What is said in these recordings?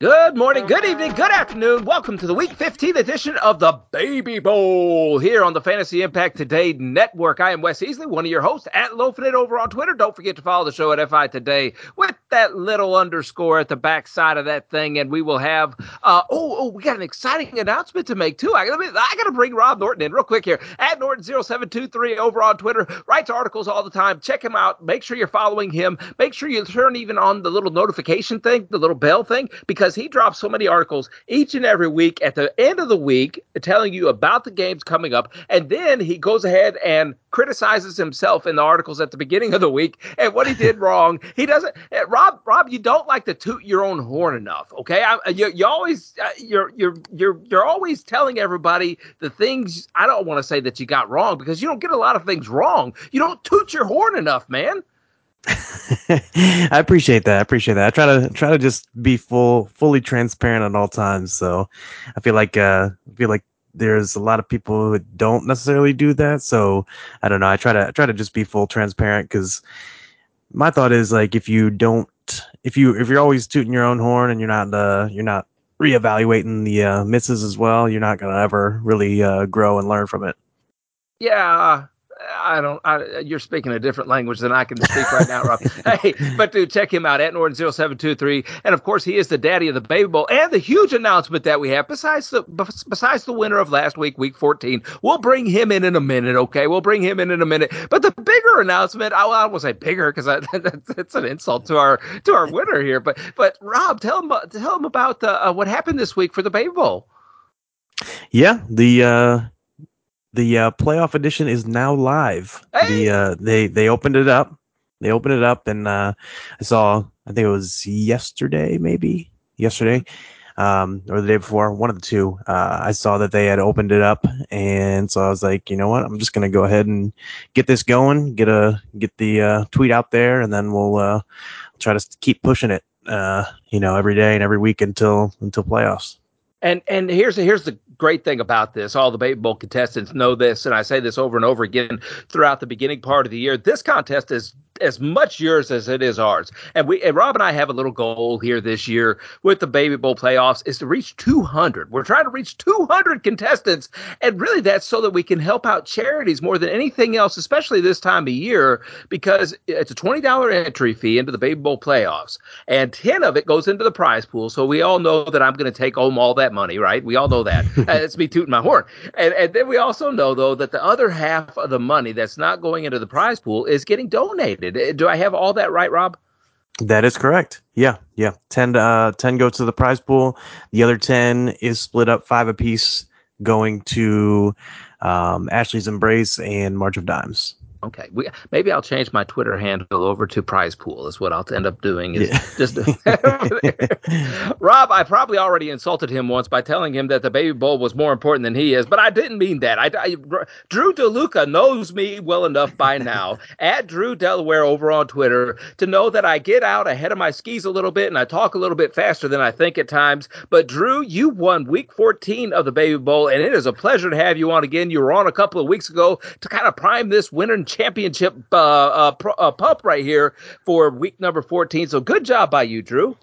Good morning, good evening, good afternoon. Welcome to the Week 15 edition of the Baby Bowl here on the Fantasy Impact Today Network. I am Wes Easley, one of your hosts at Loafing It over on Twitter. Don't forget to follow the show at FI Today with that little underscore at the back side of that thing. And we will have, uh, oh, oh, we got an exciting announcement to make too. I, I got to bring Rob Norton in real quick here at Norton0723 over on Twitter. Writes articles all the time. Check him out. Make sure you're following him. Make sure you turn even on the little notification thing, the little bell thing, because because he drops so many articles each and every week at the end of the week telling you about the games coming up. And then he goes ahead and criticizes himself in the articles at the beginning of the week and what he did wrong. He doesn't, eh, Rob, Rob, you don't like to toot your own horn enough. Okay. I, you, you always, uh, you're, you're, you're, you're always telling everybody the things I don't want to say that you got wrong because you don't get a lot of things wrong. You don't toot your horn enough, man. I appreciate that. I appreciate that. I try to try to just be full, fully transparent at all times. So I feel like uh, I feel like there's a lot of people who don't necessarily do that. So I don't know. I try to I try to just be full transparent because my thought is like if you don't if you if you're always tooting your own horn and you're not uh, you're not reevaluating the uh, misses as well, you're not gonna ever really uh, grow and learn from it. Yeah, I don't. I, you're speaking a different language than I can speak right now, Rob. hey, but dude, check him out at Norton 0723 and of course he is the daddy of the Baby Bowl and the huge announcement that we have. Besides the besides the winner of last week, Week 14, we'll bring him in in a minute. Okay, we'll bring him in in a minute. But the bigger announcement, I, I will say bigger because it's an insult to our to our winner here. But but Rob, tell him tell him about the, uh, what happened this week for the Baby Bowl. Yeah, the. uh the uh, playoff edition is now live. Hey! The uh, they they opened it up. They opened it up, and uh, I saw. I think it was yesterday, maybe yesterday, um, or the day before, one of the two. Uh, I saw that they had opened it up, and so I was like, you know what? I'm just gonna go ahead and get this going. Get a get the uh, tweet out there, and then we'll uh, try to keep pushing it. Uh, you know, every day and every week until until playoffs. And and here's here's the great thing about this. All the Baby Bowl contestants know this, and I say this over and over again throughout the beginning part of the year. This contest is as much yours as it is ours. And we and Rob and I have a little goal here this year with the Baby Bowl playoffs is to reach 200. We're trying to reach 200 contestants, and really that's so that we can help out charities more than anything else, especially this time of year, because it's a $20 entry fee into the Baby Bowl playoffs, and 10 of it goes into the prize pool. So we all know that I'm going to take home all that money, right? We all know that. Uh, it's me tooting my horn. And, and then we also know though that the other half of the money that's not going into the prize pool is getting donated. Do I have all that right, Rob? That is correct. Yeah, yeah. 10, uh, 10 go to the prize pool. The other 10 is split up five apiece going to um, Ashley's Embrace and March of Dimes. Okay, we, maybe I'll change my Twitter handle over to Prize Pool. Is what I'll end up doing. Is yeah. just Rob. I probably already insulted him once by telling him that the Baby Bowl was more important than he is, but I didn't mean that. I, I Drew DeLuca knows me well enough by now at Drew Delaware over on Twitter to know that I get out ahead of my skis a little bit and I talk a little bit faster than I think at times. But Drew, you won Week 14 of the Baby Bowl, and it is a pleasure to have you on again. You were on a couple of weeks ago to kind of prime this winter championship uh, uh, pro, uh, pup right here for week number 14. So good job by you, Drew.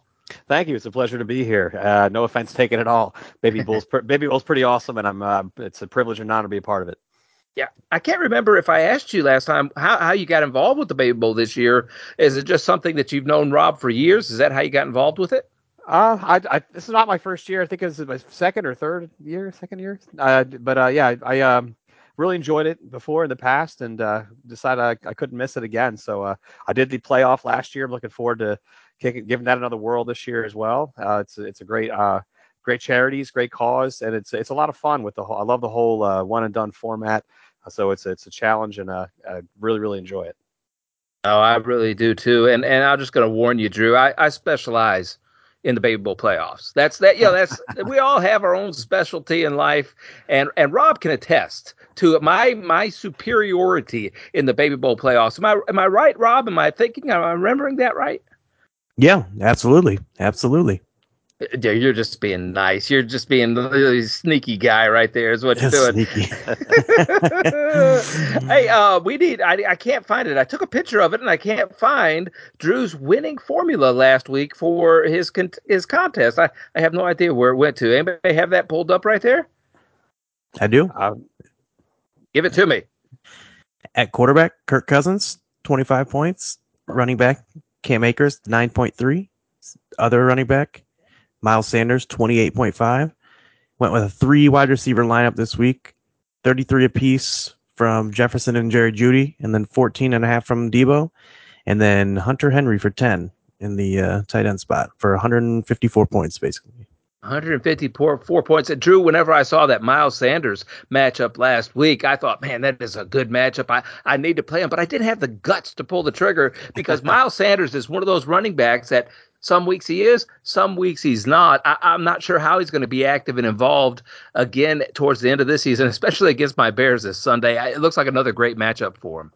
Thank you. It's a pleasure to be here. Uh, no offense taken at all. Baby Bowl's Baby Bowl's pretty awesome, and I'm uh, it's a privilege and honor to be a part of it. Yeah, I can't remember if I asked you last time how, how you got involved with the Baby Bowl this year. Is it just something that you've known Rob for years? Is that how you got involved with it? Uh, I, I this is not my first year. I think it was my second or third year, second year. Uh, but uh, yeah, I um really enjoyed it before in the past and uh, decided I, I, couldn't miss it again. So uh, I did the playoff last year. I'm looking forward to kicking, giving that another whirl this year as well. Uh, it's it's a great uh, great charities, great cause, and it's it's a lot of fun with the whole. I love the whole uh, one and done format. So it's it's a challenge, and uh, I really really enjoy it. Oh, I really do too. And and I'm just going to warn you, Drew. I, I specialize in the Baby Bowl playoffs. That's that. You know, that's we all have our own specialty in life, and and Rob can attest to my my superiority in the Baby Bowl playoffs. Am I am I right, Rob? Am I thinking? Am I remembering that right? Yeah, absolutely, absolutely. You're just being nice. You're just being the really sneaky guy right there. Is what you're doing. hey, uh, we need. I, I can't find it. I took a picture of it and I can't find Drew's winning formula last week for his con- his contest. I, I have no idea where it went to. Anybody have that pulled up right there? I do. Um, Give it to me. At quarterback, Kirk Cousins, 25 points. Running back, Cam Akers, 9.3. Other running back, Miles Sanders, 28.5. Went with a three wide receiver lineup this week, 33 apiece from Jefferson and Jerry Jeudy, and then 14 and a half from Deebo, and then Hunter Henry for 10 in the uh, tight end spot for 154 points, basically. 154 four points. And Drew, whenever I saw that Miles Sanders matchup last week, I thought, man, that is a good matchup. I, I need to play him, but I didn't have the guts to pull the trigger because Miles Sanders is one of those running backs that some weeks he is, some weeks he's not. I, am not sure how he's going to be active and involved again towards the end of this season, especially against my Bears this Sunday. I, it looks like another great matchup for him.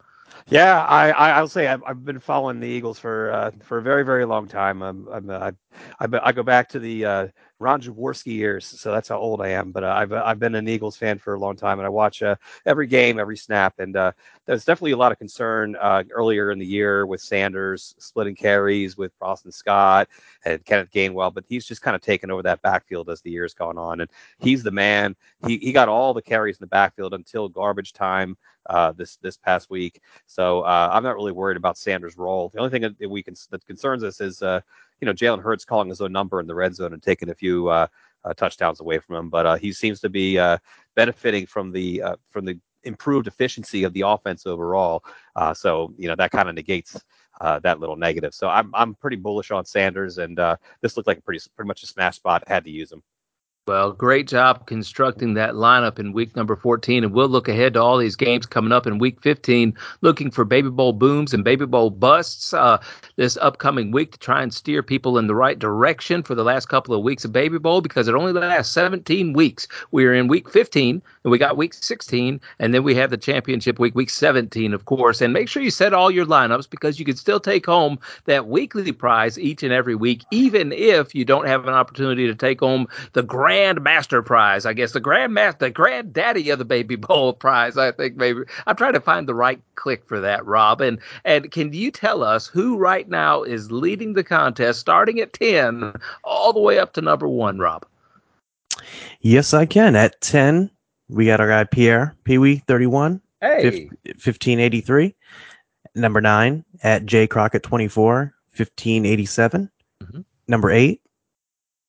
Yeah, I, will say I've, I've been following the Eagles for uh, for a very very long time. I'm, I'm uh, I, I go back to the uh, Ron Jaworski years, so that's how old I am. But uh, I've I've been an Eagles fan for a long time, and I watch uh, every game, every snap. And uh, there's definitely a lot of concern uh, earlier in the year with Sanders splitting carries with Boston Scott and Kenneth Gainwell, but he's just kind of taken over that backfield as the years gone on, and he's the man. He he got all the carries in the backfield until garbage time. Uh, this this past week. So uh, I'm not really worried about Sanders' role. The only thing that we can that concerns us is uh, you know Jalen Hurts calling his own number in the red zone and taking a few uh, uh, touchdowns away from him. But uh, he seems to be uh, benefiting from the uh, from the improved efficiency of the offense overall. Uh, so you know that kind of negates that little negative. So I'm I'm pretty bullish on Sanders, and this looked like a pretty pretty much a smash spot. Had to use him. Well, great job constructing that lineup in week number 14. And we'll look ahead to all these games coming up in week 15, looking for Baby Bowl booms and Baby Bowl busts uh, this upcoming week to try and steer people in the right direction for the last couple of weeks of Baby Bowl because it only lasts 17 weeks. We're in week 15 and we got week 16, and then we have the championship week, week 17, of course. And make sure you set all your lineups because you can still take home that weekly prize each and every week, even if you don't have an opportunity to take home the grand Grand Master Prize, I guess the Grand Master, the Granddaddy of the Baby Bowl Prize. I think maybe I'm trying to find the right click for that, Rob. And and can you tell us who right now is leading the contest, starting at ten, all the way up to number one, Rob? Yes, I can. At ten, we got our guy Pierre Pee Wee, thirty-one. Hey, fifteen eighty-three. Number nine at J Crockett, 24, 1587. Mm-hmm. Number eight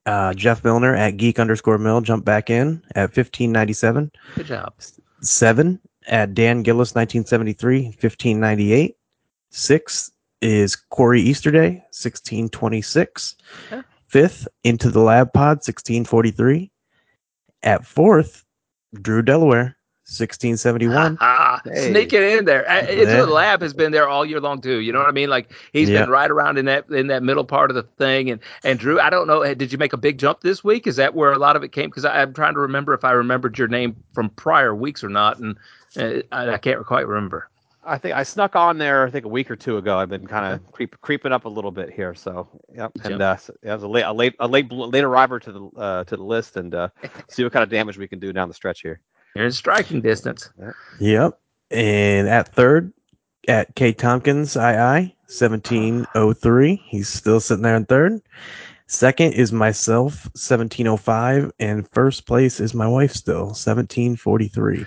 uh, Jeff Milner at geek underscore mill jump back in at 1597. Good job. Seven at Dan Gillis 1973, 1598. Six is Corey Easterday, 1626. Fifth, Into the Lab Pod, 1643. At fourth, Drew Delaware, 1671. hey. Sneaking in there. Into the lab has been there all year long too. You know what I mean? Like he's yeah. been right around in that in that middle part of the thing. And and Drew, I don't know. Did you make a big jump this week? Is that where a lot of it came? Because I'm trying to remember if I remembered your name from prior weeks or not, and uh, I, I can't quite remember. I think I snuck on there. I think a week or two ago. I've been kind of creep, creeping up a little bit here. So, yep. And uh, so, yeah, it was a late, a late, a late, late arriver to the uh, to the list, and uh, see what kind of damage we can do down the stretch here. You're in striking distance. Yep. And at third, at K Tompkins II, 1703. He's still sitting there in third. Second is myself, 1705. And first place is my wife still, 1743.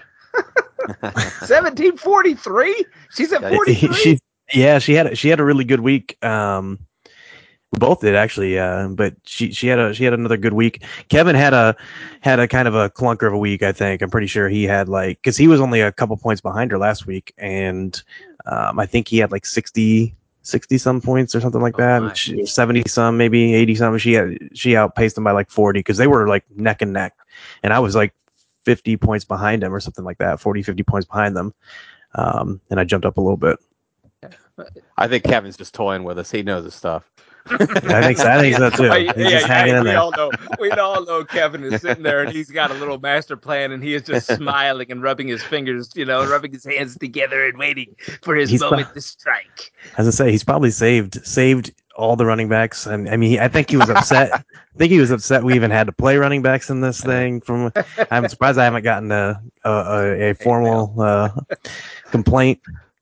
1743? She's at 43? She, yeah, she had, she had a really good week. Um, we both did actually, uh, but she she had a she had another good week. Kevin had a had a kind of a clunker of a week. I think I'm pretty sure he had like because he was only a couple points behind her last week, and um, I think he had like 60 60 some points or something like oh that. Oh 70 some, maybe 80 some. She had, she outpaced him by like 40 because they were like neck and neck. And I was like 50 points behind him or something like that, 40, 50 points behind them. Um, and I jumped up a little bit. I think Kevin's just toying with us. He knows his stuff. I think so. I think so too. He's yeah, just hanging yeah, in we there. all know. We all know Kevin is sitting there and he's got a little master plan and he is just smiling and rubbing his fingers, you know, rubbing his hands together and waiting for his he's moment pro- to strike. As I say, he's probably saved saved all the running backs. And I mean, I think he was upset. I think he was upset we even had to play running backs in this thing. From I'm surprised I haven't gotten a a, a formal uh, complaint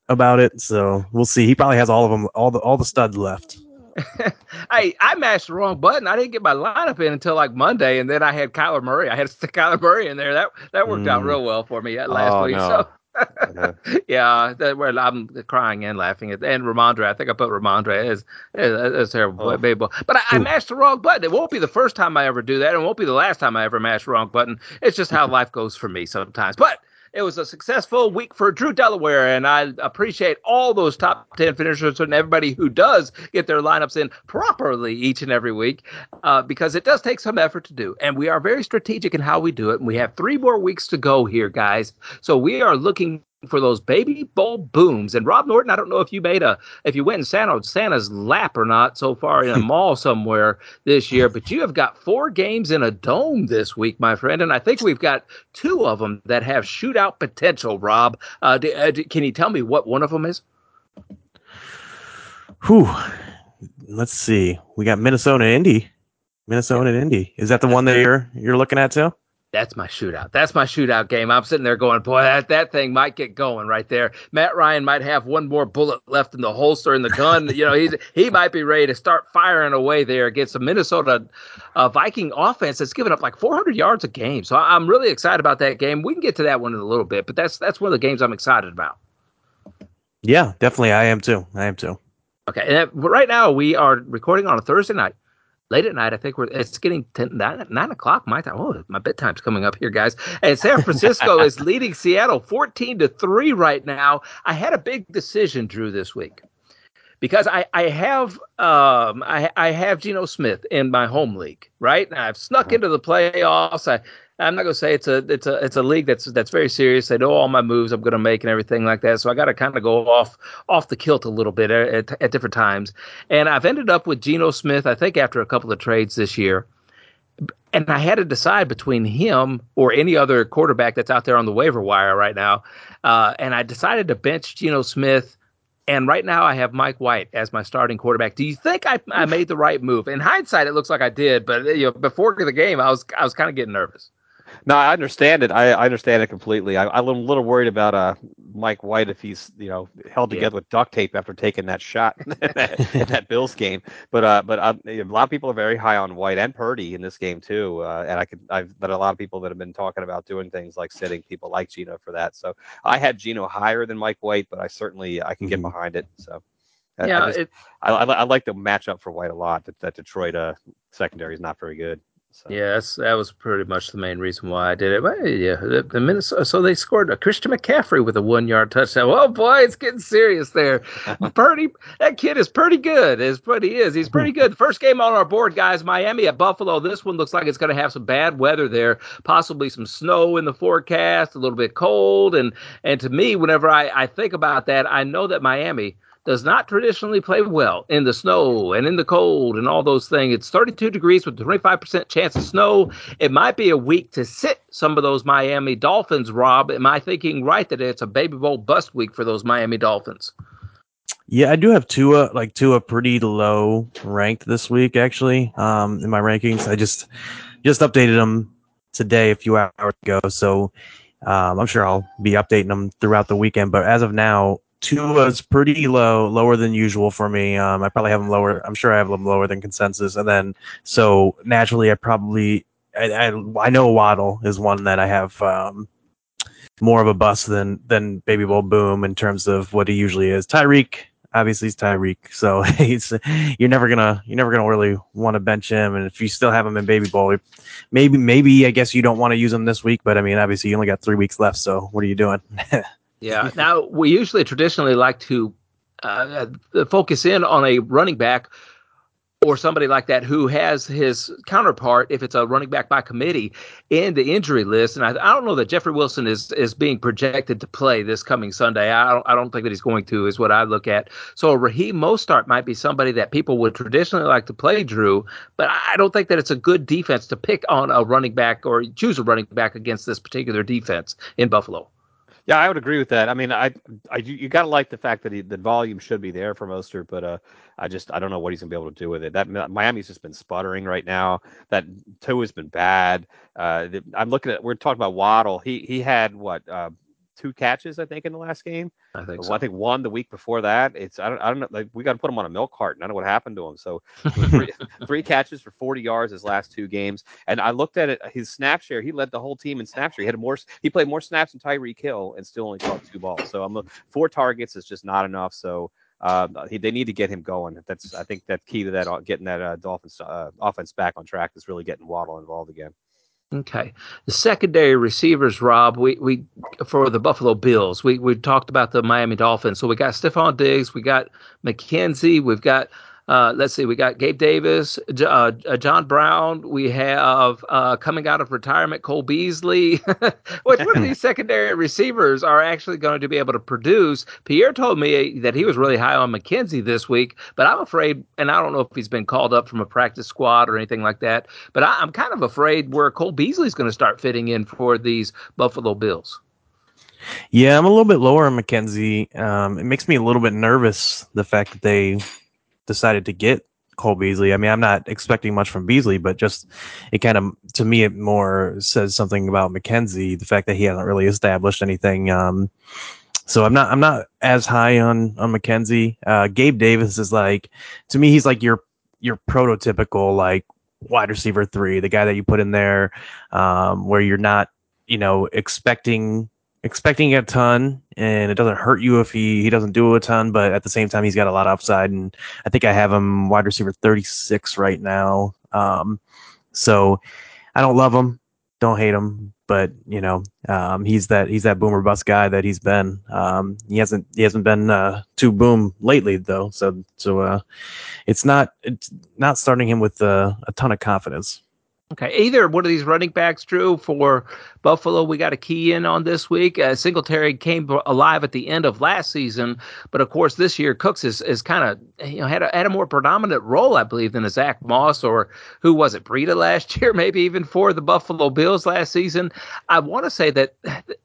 about it. So we'll see. He probably has all of them, all the all the studs left. I I mashed the wrong button. I didn't get my lineup in until like Monday, and then I had Kyler Murray. I had to Kyler Murray in there. That that worked mm. out real well for me last oh, week. No. So Uh-huh. yeah, that, well, I'm crying and laughing at and Rhamondre. I think I put Rhamondre as as terrible, oh. But I, I, mashed the wrong button. It won't be the first time I ever do that. It won't be the last time I ever mash the wrong button. It's just how mm-hmm. life goes for me sometimes. But it was a successful week for Drew Delaware, and I appreciate all those top 10 finishers and everybody who does get their lineups in properly each and every week uh, because it does take some effort to do. And we are very strategic in how we do it. And we have three more weeks to go here, guys. So we are looking for those baby bowl booms. And Rob Norton, I don't know if you made a if you went in Santa Santa's lap or not so far in a mall somewhere this year, but you have got four games in a dome this week, my friend, and I think we've got two of them that have shootout potential. Rob, uh, do, uh, do, can you tell me what one of them is? Whew. Let's see. We got Minnesota Indy. Minnesota and Indy. Is that the one that you're you're looking at too? That's my shootout. That's my shootout game. I'm sitting there going, boy, that, that thing might get going right there. Matt Ryan might have one more bullet left in the holster in the gun. you know, he's he might be ready to start firing away there against a Minnesota uh, Viking offense that's given up like 400 yards a game. So I'm really excited about that game. We can get to that one in a little bit, but that's that's one of the games I'm excited about. Yeah, definitely. I am too. I am too. Okay, and right now we are recording on a Thursday night late at night. I think we're it's getting 10, nine, nine o'clock my time. Oh, my bedtime's coming up here, guys. And San Francisco is leading Seattle 14 to 3 right now. I had a big decision, Drew, this week. Because I, I have um I, I have Geno Smith in my home league, right? And I've snuck into the playoffs. I I'm not gonna say it's a it's a it's a league that's that's very serious. They know all my moves I'm gonna make and everything like that. So I got to kind of go off off the kilt a little bit at, at, at different times. And I've ended up with Geno Smith. I think after a couple of trades this year, and I had to decide between him or any other quarterback that's out there on the waiver wire right now. Uh, and I decided to bench Geno Smith. And right now I have Mike White as my starting quarterback. Do you think I, I made the right move? In hindsight, it looks like I did, but you know, before the game, I was I was kind of getting nervous. No, I understand it. I, I understand it completely. I, am a little worried about uh, Mike White if he's you know held together yeah. with duct tape after taking that shot in that, in that Bills game. But uh, but uh, a lot of people are very high on White and Purdy in this game too. Uh, and I could I've but a lot of people that have been talking about doing things like sitting people like Geno for that. So I had Geno higher than Mike White, but I certainly I can get mm-hmm. behind it. So. Yeah, I, just, it, I, I, I, like the matchup for White a lot. That, that Detroit uh, secondary is not very good. So. Yes, that was pretty much the main reason why I did it. But yeah, the, the Minnesota, so they scored a Christian McCaffrey with a one yard touchdown. Oh boy, it's getting serious there. Purdy, that kid is pretty good. Is pretty is. He's pretty good. First game on our board, guys. Miami at Buffalo. This one looks like it's going to have some bad weather there. Possibly some snow in the forecast. A little bit cold. And and to me, whenever I I think about that, I know that Miami does not traditionally play well in the snow and in the cold and all those things. It's 32 degrees with 25% chance of snow. It might be a week to sit some of those Miami Dolphins, Rob. Am I thinking right that it's a baby bowl bust week for those Miami Dolphins? Yeah, I do have Tua like Tua pretty low ranked this week actually. Um, in my rankings, I just just updated them today a few hours ago, so um, I'm sure I'll be updating them throughout the weekend. But as of now, Tua's pretty low, lower than usual for me. Um, I probably have them lower. I'm sure I have them lower than consensus, and then so naturally, I probably I, I, I know Waddle is one that I have um, more of a bust than than Baby Bowl Boom in terms of what he usually is. Tyreek, obviously, he's Tyreek, so he's you're never gonna you're never gonna really want to bench him, and if you still have him in Baby Bowl, maybe maybe I guess you don't want to use him this week, but I mean, obviously, you only got three weeks left, so what are you doing? Yeah. now we usually traditionally like to uh, focus in on a running back or somebody like that who has his counterpart, if it's a running back by committee, in the injury list. And I, I don't know that Jeffrey Wilson is is being projected to play this coming Sunday. I don't, I don't think that he's going to, is what I look at. So Raheem Mostert might be somebody that people would traditionally like to play, Drew, but I don't think that it's a good defense to pick on a running back or choose a running back against this particular defense in Buffalo. Yeah, I would agree with that. I mean, I, I you got to like the fact that he, the volume should be there for Mostert, but uh, I just I don't know what he's gonna be able to do with it. That Miami's just been sputtering right now. That toe has been bad. Uh, I'm looking at we're talking about Waddle. He he had what uh, two catches, I think, in the last game. I think so. I think one the week before that. It's I don't I don't know. Like, we got to put him on a milk cart. I don't know what happened to him. So three, three, catches for 40 yards his last two games. And I looked at it. His snap share. He led the whole team in snap share. He had more. He played more snaps than Tyreek Hill and still only caught two balls. So I'm four targets is just not enough. So. Uh, he, they need to get him going. That's I think that key to that uh, getting that uh, Dolphins uh, offense back on track is really getting Waddle involved again. Okay. The secondary receivers, Rob, we, we for the Buffalo Bills, we, we talked about the Miami Dolphins. So we got Stefon Diggs, we got McKenzie, we've got uh, let's see, we got Gabe Davis, uh, uh, John Brown. We have uh, coming out of retirement Cole Beasley. Which one of these secondary receivers are actually going to be able to produce? Pierre told me that he was really high on McKenzie this week, but I'm afraid, and I don't know if he's been called up from a practice squad or anything like that, but I, I'm kind of afraid where Cole Beasley is going to start fitting in for these Buffalo Bills. Yeah, I'm a little bit lower on McKenzie. Um, it makes me a little bit nervous the fact that they decided to get Cole Beasley. I mean, I'm not expecting much from Beasley, but just it kind of to me it more says something about McKenzie, the fact that he hasn't really established anything. Um, so I'm not I'm not as high on on McKenzie. Uh, Gabe Davis is like to me he's like your your prototypical like wide receiver three, the guy that you put in there um, where you're not you know expecting expecting a ton, and it doesn't hurt you if he he doesn't do a ton. But at the same time, he's got a lot of upside, and I think I have him wide receiver 36 right now. Um, so I don't love him, don't hate him, but you know um, he's that he's that boomer bust guy that he's been. Um, he hasn't he hasn't been uh, too boom lately though, so so uh, it's not it's not starting him with uh, a ton of confidence. Okay, either one of these running backs, Drew, for Buffalo, we got a key in on this week. Uh, Singletary came alive at the end of last season, but of course this year Cooks is, is kind of you know had a, had a more predominant role, I believe, than a Zach Moss or who was it, Breida last year, maybe even for the Buffalo Bills last season. I want to say that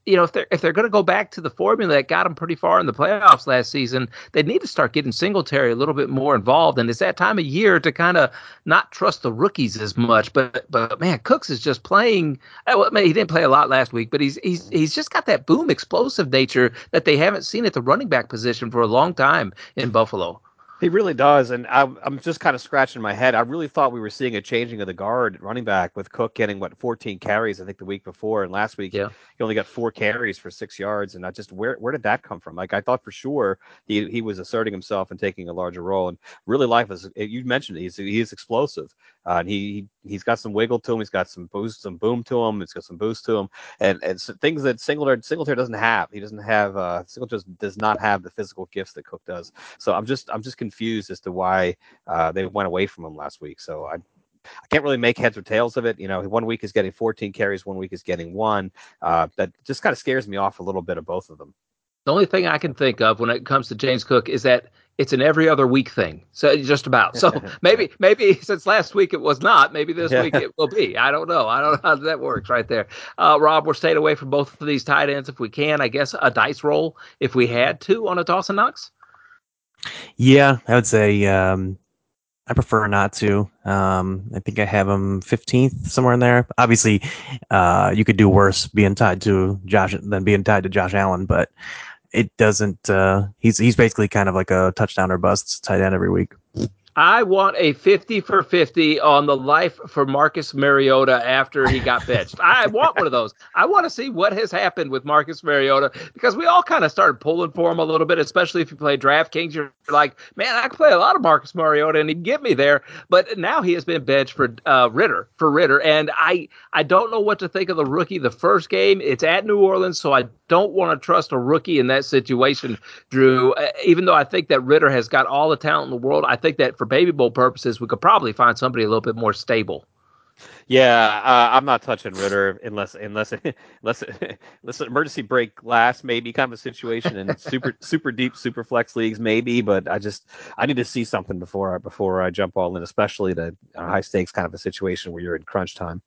you know if they're if they're going to go back to the formula that got them pretty far in the playoffs last season, they need to start getting Singletary a little bit more involved, and it's that time of year to kind of not trust the rookies as much, but but man, Cooks is just playing. Oh, well, he didn't play a lot last week, but he's he's he's just got that boom explosive nature that they haven't seen at the running back position for a long time in Buffalo. He really does, and I, am just kind of scratching my head. I really thought we were seeing a changing of the guard running back with Cook getting what 14 carries, I think, the week before, and last week yeah. he only got four carries for six yards, and I just where where did that come from? Like I thought for sure he he was asserting himself and taking a larger role, and really life is you mentioned it, he's he's explosive, uh, and he he's got some wiggle to him, he's got some boost, some boom to him, He's got some boost to him, and and so things that Singletary Singletary doesn't have. He doesn't have uh Singletary does not have the physical gifts that Cook does. So I'm just I'm just confused as to why uh, they went away from him last week. So I I can't really make heads or tails of it. You know, one week is getting 14 carries, one week is getting one. Uh, that just kind of scares me off a little bit of both of them. The only thing I can think of when it comes to James Cook is that it's an every other week thing. So just about. So maybe maybe since last week it was not, maybe this yeah. week it will be. I don't know. I don't know how that works right there. Uh, Rob, we're staying away from both of these tight ends if we can. I guess a dice roll if we had to on a Dawson Knox. Yeah, I would say um, I prefer not to. Um, I think I have him 15th somewhere in there. Obviously, uh, you could do worse being tied to Josh than being tied to Josh Allen, but it doesn't. Uh, he's he's basically kind of like a touchdown or bust tight end every week. I want a 50 for 50 on the life for Marcus Mariota after he got benched. I want one of those. I want to see what has happened with Marcus Mariota because we all kind of started pulling for him a little bit, especially if you play DraftKings. You're like, man, I can play a lot of Marcus Mariota and he can get me there. But now he has been benched for uh, Ridder, for Ridder. And I, I don't know what to think of the rookie the first game. It's at New Orleans, so I don't want to trust a rookie in that situation, Drew. Uh, even though I think that Ridder has got all the talent in the world, I think that for Baby Bowl purposes, we could probably find somebody a little bit more stable. Yeah, uh, I'm not touching Ridder unless unless unless unless emergency break lasts, maybe kind of a situation in super super deep super flex leagues, maybe. But I just I need to see something before I before I jump all in, especially a high stakes kind of a situation where you're in crunch time.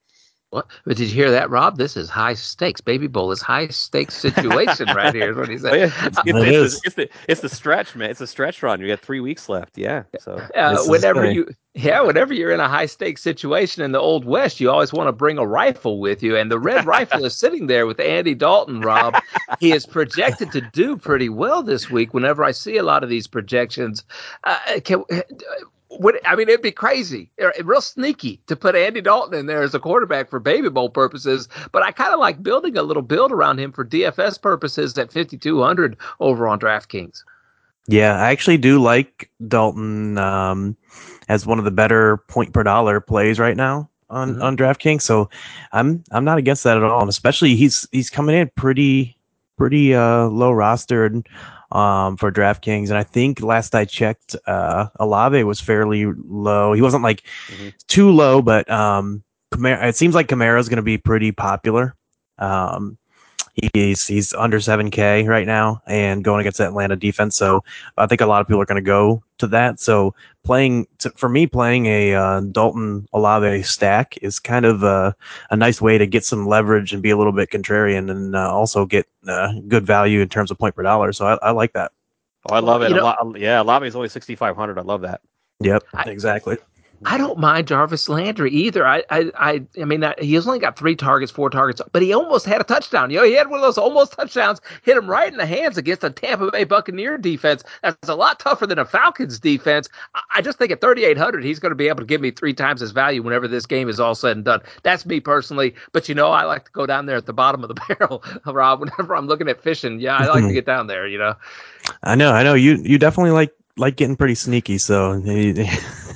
What? But did you hear that, Rob? This is high stakes. Baby Bowl is high stakes situation right here. Is what he said. Oh, yeah. it's, it's, it's, it's, the, it's the stretch, man. It's a stretch run. You got three weeks left. Yeah. So uh, whenever you, yeah, whenever you're in a high stakes situation in the Old West, you always want to bring a rifle with you, and the red rifle is sitting there with Andy Dalton. Rob, he is projected to do pretty well this week. Whenever I see a lot of these projections, uh, can, would I mean it'd be crazy, er, real sneaky to put Andy Dalton in there as a quarterback for Baby Bowl purposes. But I kind of like building a little build around him for DFS purposes at 5200 over on DraftKings. Yeah, I actually do like Dalton um, as one of the better point per dollar plays right now on mm-hmm. on DraftKings. So I'm I'm not against that at all. And especially he's he's coming in pretty pretty uh, low rostered um, for DraftKings. And I think last I checked, uh, Olave was fairly low. He wasn't like mm-hmm. too low, but um, it seems like Kamara is going to be pretty popular. Um, he's he's under 7K right now and going against the Atlanta defense. So I think a lot of people are going to go to that. So playing to, for me, playing a uh, Dalton Olave stack is kind of a, a nice way to get some leverage and be a little bit contrarian and uh, also get uh, good value in terms of point per dollar. So I, I like that. Oh, I love it. You know, yeah, Olave is only 6,500. I love that. Yep, I, exactly. I don't mind Jarvis Landry either. I I I, I mean, I, he's only got three targets, four targets, but he almost had a touchdown. You know, he had one of those almost touchdowns, hit him right in the hands against a Tampa Bay Buccaneer defense. That's a lot tougher than a Falcons defense. I, I just think at 3,800, he's going to be able to give me three times his value whenever this game is all said and done. That's me personally, but you know, I like to go down there at the bottom of the barrel, Rob. Whenever I'm looking at fishing, yeah, I like to get down there. You know. I know, I know. You you definitely like like getting pretty sneaky, so.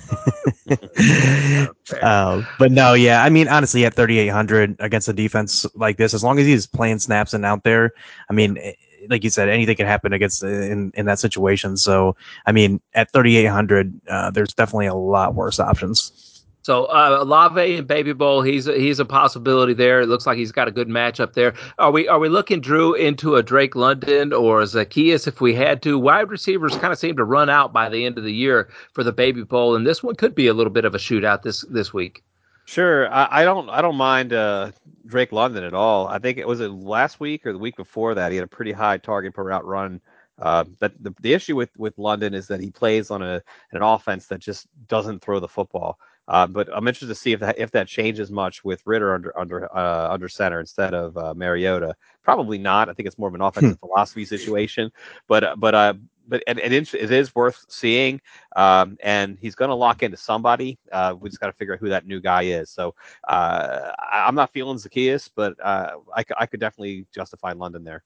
uh, but no, yeah, I mean, honestly, at 3,800 against a defense like this, as long as he's playing snaps and out there, I mean, eh, like you said, anything can happen against in in that situation. So, I mean, at 3,800, uh, there's definitely a lot worse options. So uh, Olave and Baby Bowl, he's a, he's a possibility there. It looks like he's got a good matchup there. Are we are we looking Drew into a Drake London or Zaccheaus if we had to? Wide receivers kind of seem to run out by the end of the year for the Baby Bowl, and this one could be a little bit of a shootout this this week. Sure, I, I don't I don't mind uh, Drake London at all. I think it was it last week or the week before that he had a pretty high target per route run. Uh, but the, the issue with, with London is that he plays on a an offense that just doesn't throw the football. Uh, but I'm interested to see if that if that changes much with Ridder under under uh, under center instead of uh, Mariota. Probably not. I think it's more of an offensive hmm. philosophy situation. But uh, but uh but it, it is worth seeing. Um, and he's going to lock into somebody. Uh, we just got to figure out who that new guy is. So uh, I'm not feeling Zaccheaus, but uh, I, I could definitely justify London there.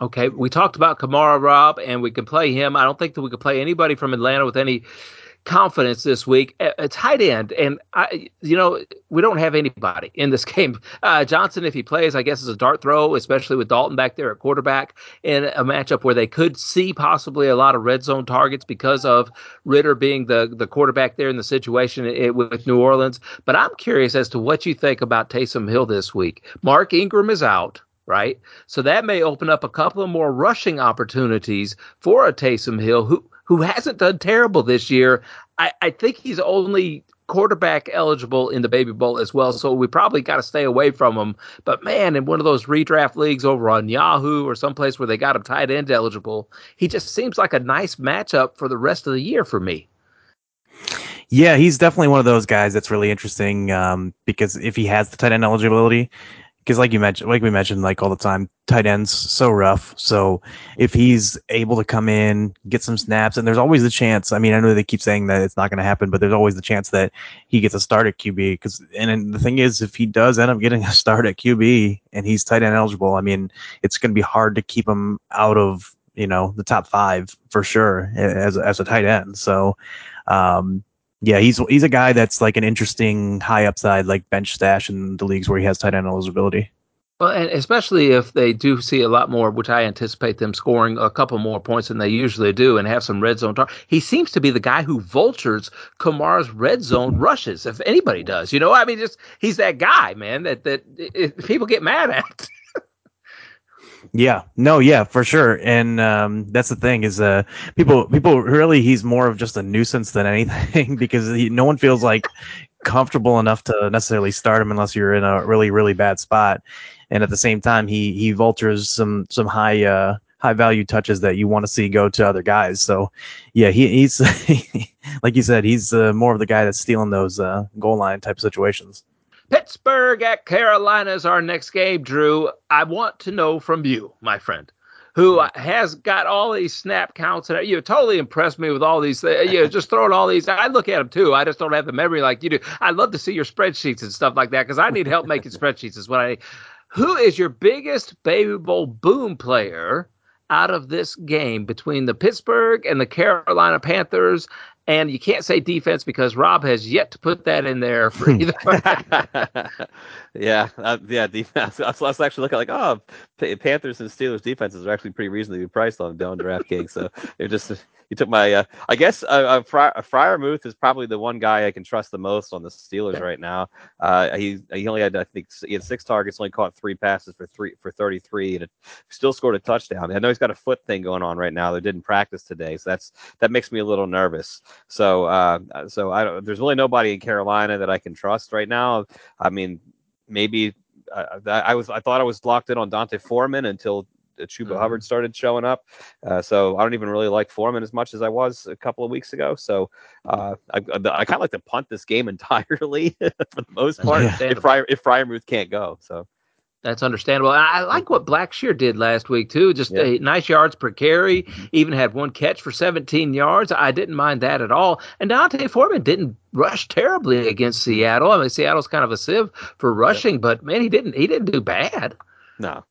Okay, we talked about Kamara Rob, and we can play him. I don't think that we could play anybody from Atlanta with any confidence this week. A, tight end, and I, you know, we don't have anybody in this game. Uh, Johnson, if he plays, I guess is a dart throw, especially with Dalton back there at quarterback in a matchup where they could see possibly a lot of red zone targets because of Ridder being the the quarterback there in the situation it, with New Orleans. But I'm curious as to what you think about Taysom Hill this week. Mark Ingram is out right? So that may open up a couple of more rushing opportunities for a Taysom Hill, who who hasn't done terrible this year. I, I think he's only quarterback eligible in the baby bowl as well so we probably got to stay away from him but man in one of those redraft leagues over on yahoo or someplace where they got him tight end eligible he just seems like a nice matchup for the rest of the year for me yeah he's definitely one of those guys that's really interesting um, because if he has the tight end eligibility because like you mentioned, like we mentioned, like all the time, tight ends so rough. So if he's able to come in, get some snaps, and there's always the chance. I mean, I know they keep saying that it's not going to happen, but there's always the chance that he gets a start at QB. Because and the thing is, if he does end up getting a start at QB and he's tight end eligible, I mean, it's going to be hard to keep him out of you know the top five for sure as as a tight end. So. Um, yeah, he's he's a guy that's like an interesting high upside, like bench stash in the leagues where he has tight end eligibility. Well, and especially if they do see a lot more, which I anticipate them scoring a couple more points than they usually do, and have some red zone. Tar- he seems to be the guy who vultures Kamara's red zone rushes. If anybody does, you know, I mean, just he's that guy, man. That that it, people get mad at. Yeah, no, yeah, for sure, and um, that's the thing is, uh, people, people really, he's more of just a nuisance than anything because he, no one feels like comfortable enough to necessarily start him unless you're in a really really bad spot. And at the same time, he he vultures some some high uh, high value touches that you want to see go to other guys. So yeah, he, he's like you said, he's uh, more of the guy that's stealing those uh, goal line type situations. Pittsburgh at Carolina is our next game, Drew. I want to know from you, my friend, who mm-hmm. has got all these snap counts. And you totally impressed me with all these. Uh, you know, just throwing all these. I look at them too. I just don't have the memory like you do. I love to see your spreadsheets and stuff like that because I need help making spreadsheets. Is what I. Who is your biggest Baby Bowl boom player out of this game between the Pittsburgh and the Carolina Panthers and you can't say defense because Rob has yet to put that in there for either. yeah, uh, yeah, defense. I was actually looking like, oh, Panthers and Steelers defenses are actually pretty reasonably priced on down DraftKings. so they're just you took my. Uh, I guess uh, uh, Fry, Freiermuth is probably the one guy I can trust the most on the Steelers right now. Uh, he he only had I think he had six targets, only caught three passes for three for 33, and it still scored a touchdown. I know he's got a foot thing going on right now. They didn't practice today, so that's that makes me a little nervous. So uh, so I don't. There's really nobody in Carolina that I can trust right now. I mean, maybe uh, I was I thought I was locked in on D'Onta Foreman until Chuba mm-hmm. Hubbard started showing up. Uh, so I don't even really like Foreman as much as I was a couple of weeks ago. So uh, I, I, I kind of like to punt this game entirely for the most part yeah. if Fryer, if can't go. So. That's understandable. I like what Blackshear did last week too. Just yeah. nice yards per carry. Mm-hmm. Even had one catch for 17 yards. I didn't mind that at all. And D'Onta Foreman didn't rush terribly against Seattle. I mean, Seattle's kind of a sieve for rushing, yeah. but man, he didn't he didn't do bad. No,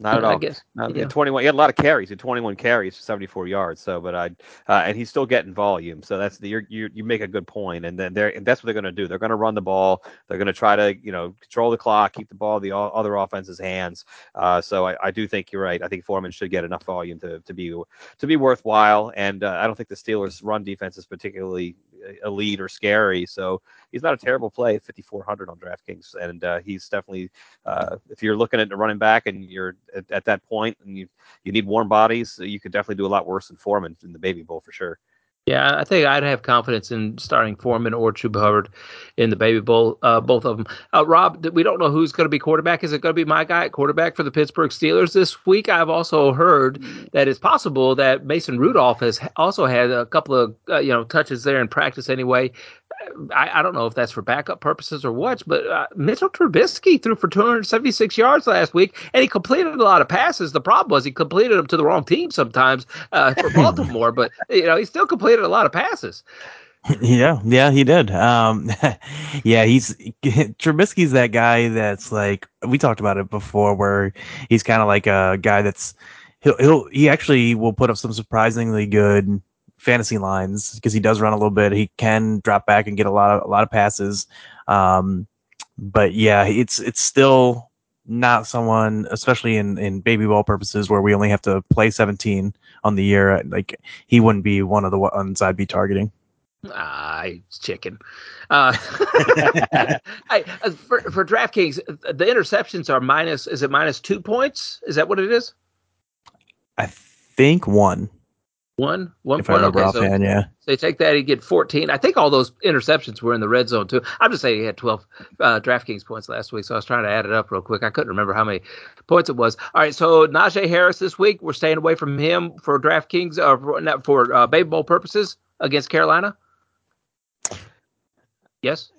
not at all. I guess. Yeah. 21. He had a lot of carries. He had 21 carries for 74 yards. So, but I, uh, and he's still getting volume. So that's the you you you make a good point. And then they're and that's what they're going to do. They're going to run the ball. They're going to try to you know control the clock, keep the ball in the other offense's hands. Uh, so I, I do think you're right. I think Foreman should get enough volume to to be to be worthwhile. And uh, I don't think the Steelers' run defense is particularly elite or scary. So he's not a terrible play 5400 on DraftKings, and uh, he's definitely uh, if you're looking at running back and you're at, at, that point and you you need warm bodies, you could definitely do a lot worse than Foreman in the Baby Bowl for sure. Yeah, I think I'd have confidence in starting Foreman or Chuba Hubbard in the Baby Bowl, uh, both of them. Uh, Rob, we don't know who's going to be quarterback. Is it going to be my guy at quarterback for the Pittsburgh Steelers this week? I've also heard that it's possible that Mason Rudolph has also had a couple of uh, you know touches there in practice anyway. I, I, don't know if that's for backup purposes or what, but uh, Mitchell Trubisky threw for 276 yards last week, and he completed a lot of passes. The problem was he completed them to the wrong team sometimes uh, for Baltimore, but you know he still completed a lot of passes. Yeah, yeah, he did. Um, yeah, he's Trubisky's that guy that's like we talked about it before, where he's kind of like a guy that's he'll he'll he actually will put up some surprisingly good fantasy lines because he does run a little bit. He can drop back and get a lot of a lot of passes. Um, but yeah, it's it's still not someone, especially in in Baby Bowl purposes, where we only have to play 17 on the year. Like he wouldn't be one of the ones I'd be targeting. Ah, chicken. Uh, I, for for DraftKings, the interceptions are minus. Is it minus two points? Is that what it is? I think one. One, one if point. okay, offhand, so, yeah. So you take that, you get 14. I think all those interceptions were in the red zone too. I'm just saying he had 12 uh, DraftKings points last week, so I was trying to add it up real quick. I couldn't remember how many points it was. All right, so Najee Harris this week, we're staying away from him for DraftKings uh, for, for uh, Baby Bowl purposes against Carolina. Yes.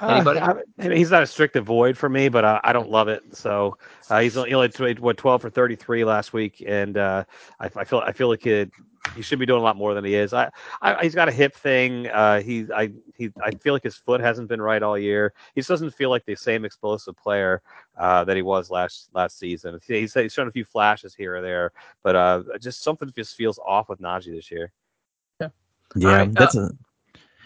Uh, Anybody? Uh, I mean, he's not a strict avoid for me, but uh, I don't love it. So uh, he's only, he only what twelve for thirty three last week, and uh, I, I, feel I feel like he, he should be doing a lot more than he is. I, I he's got a hip thing. Uh, he I he I feel like his foot hasn't been right all year. He just doesn't feel like the same explosive player uh, that he was last last season. He's, he's shown a few flashes here or there, but uh, just something just feels off with Najee this year. Yeah, yeah, right, that's a.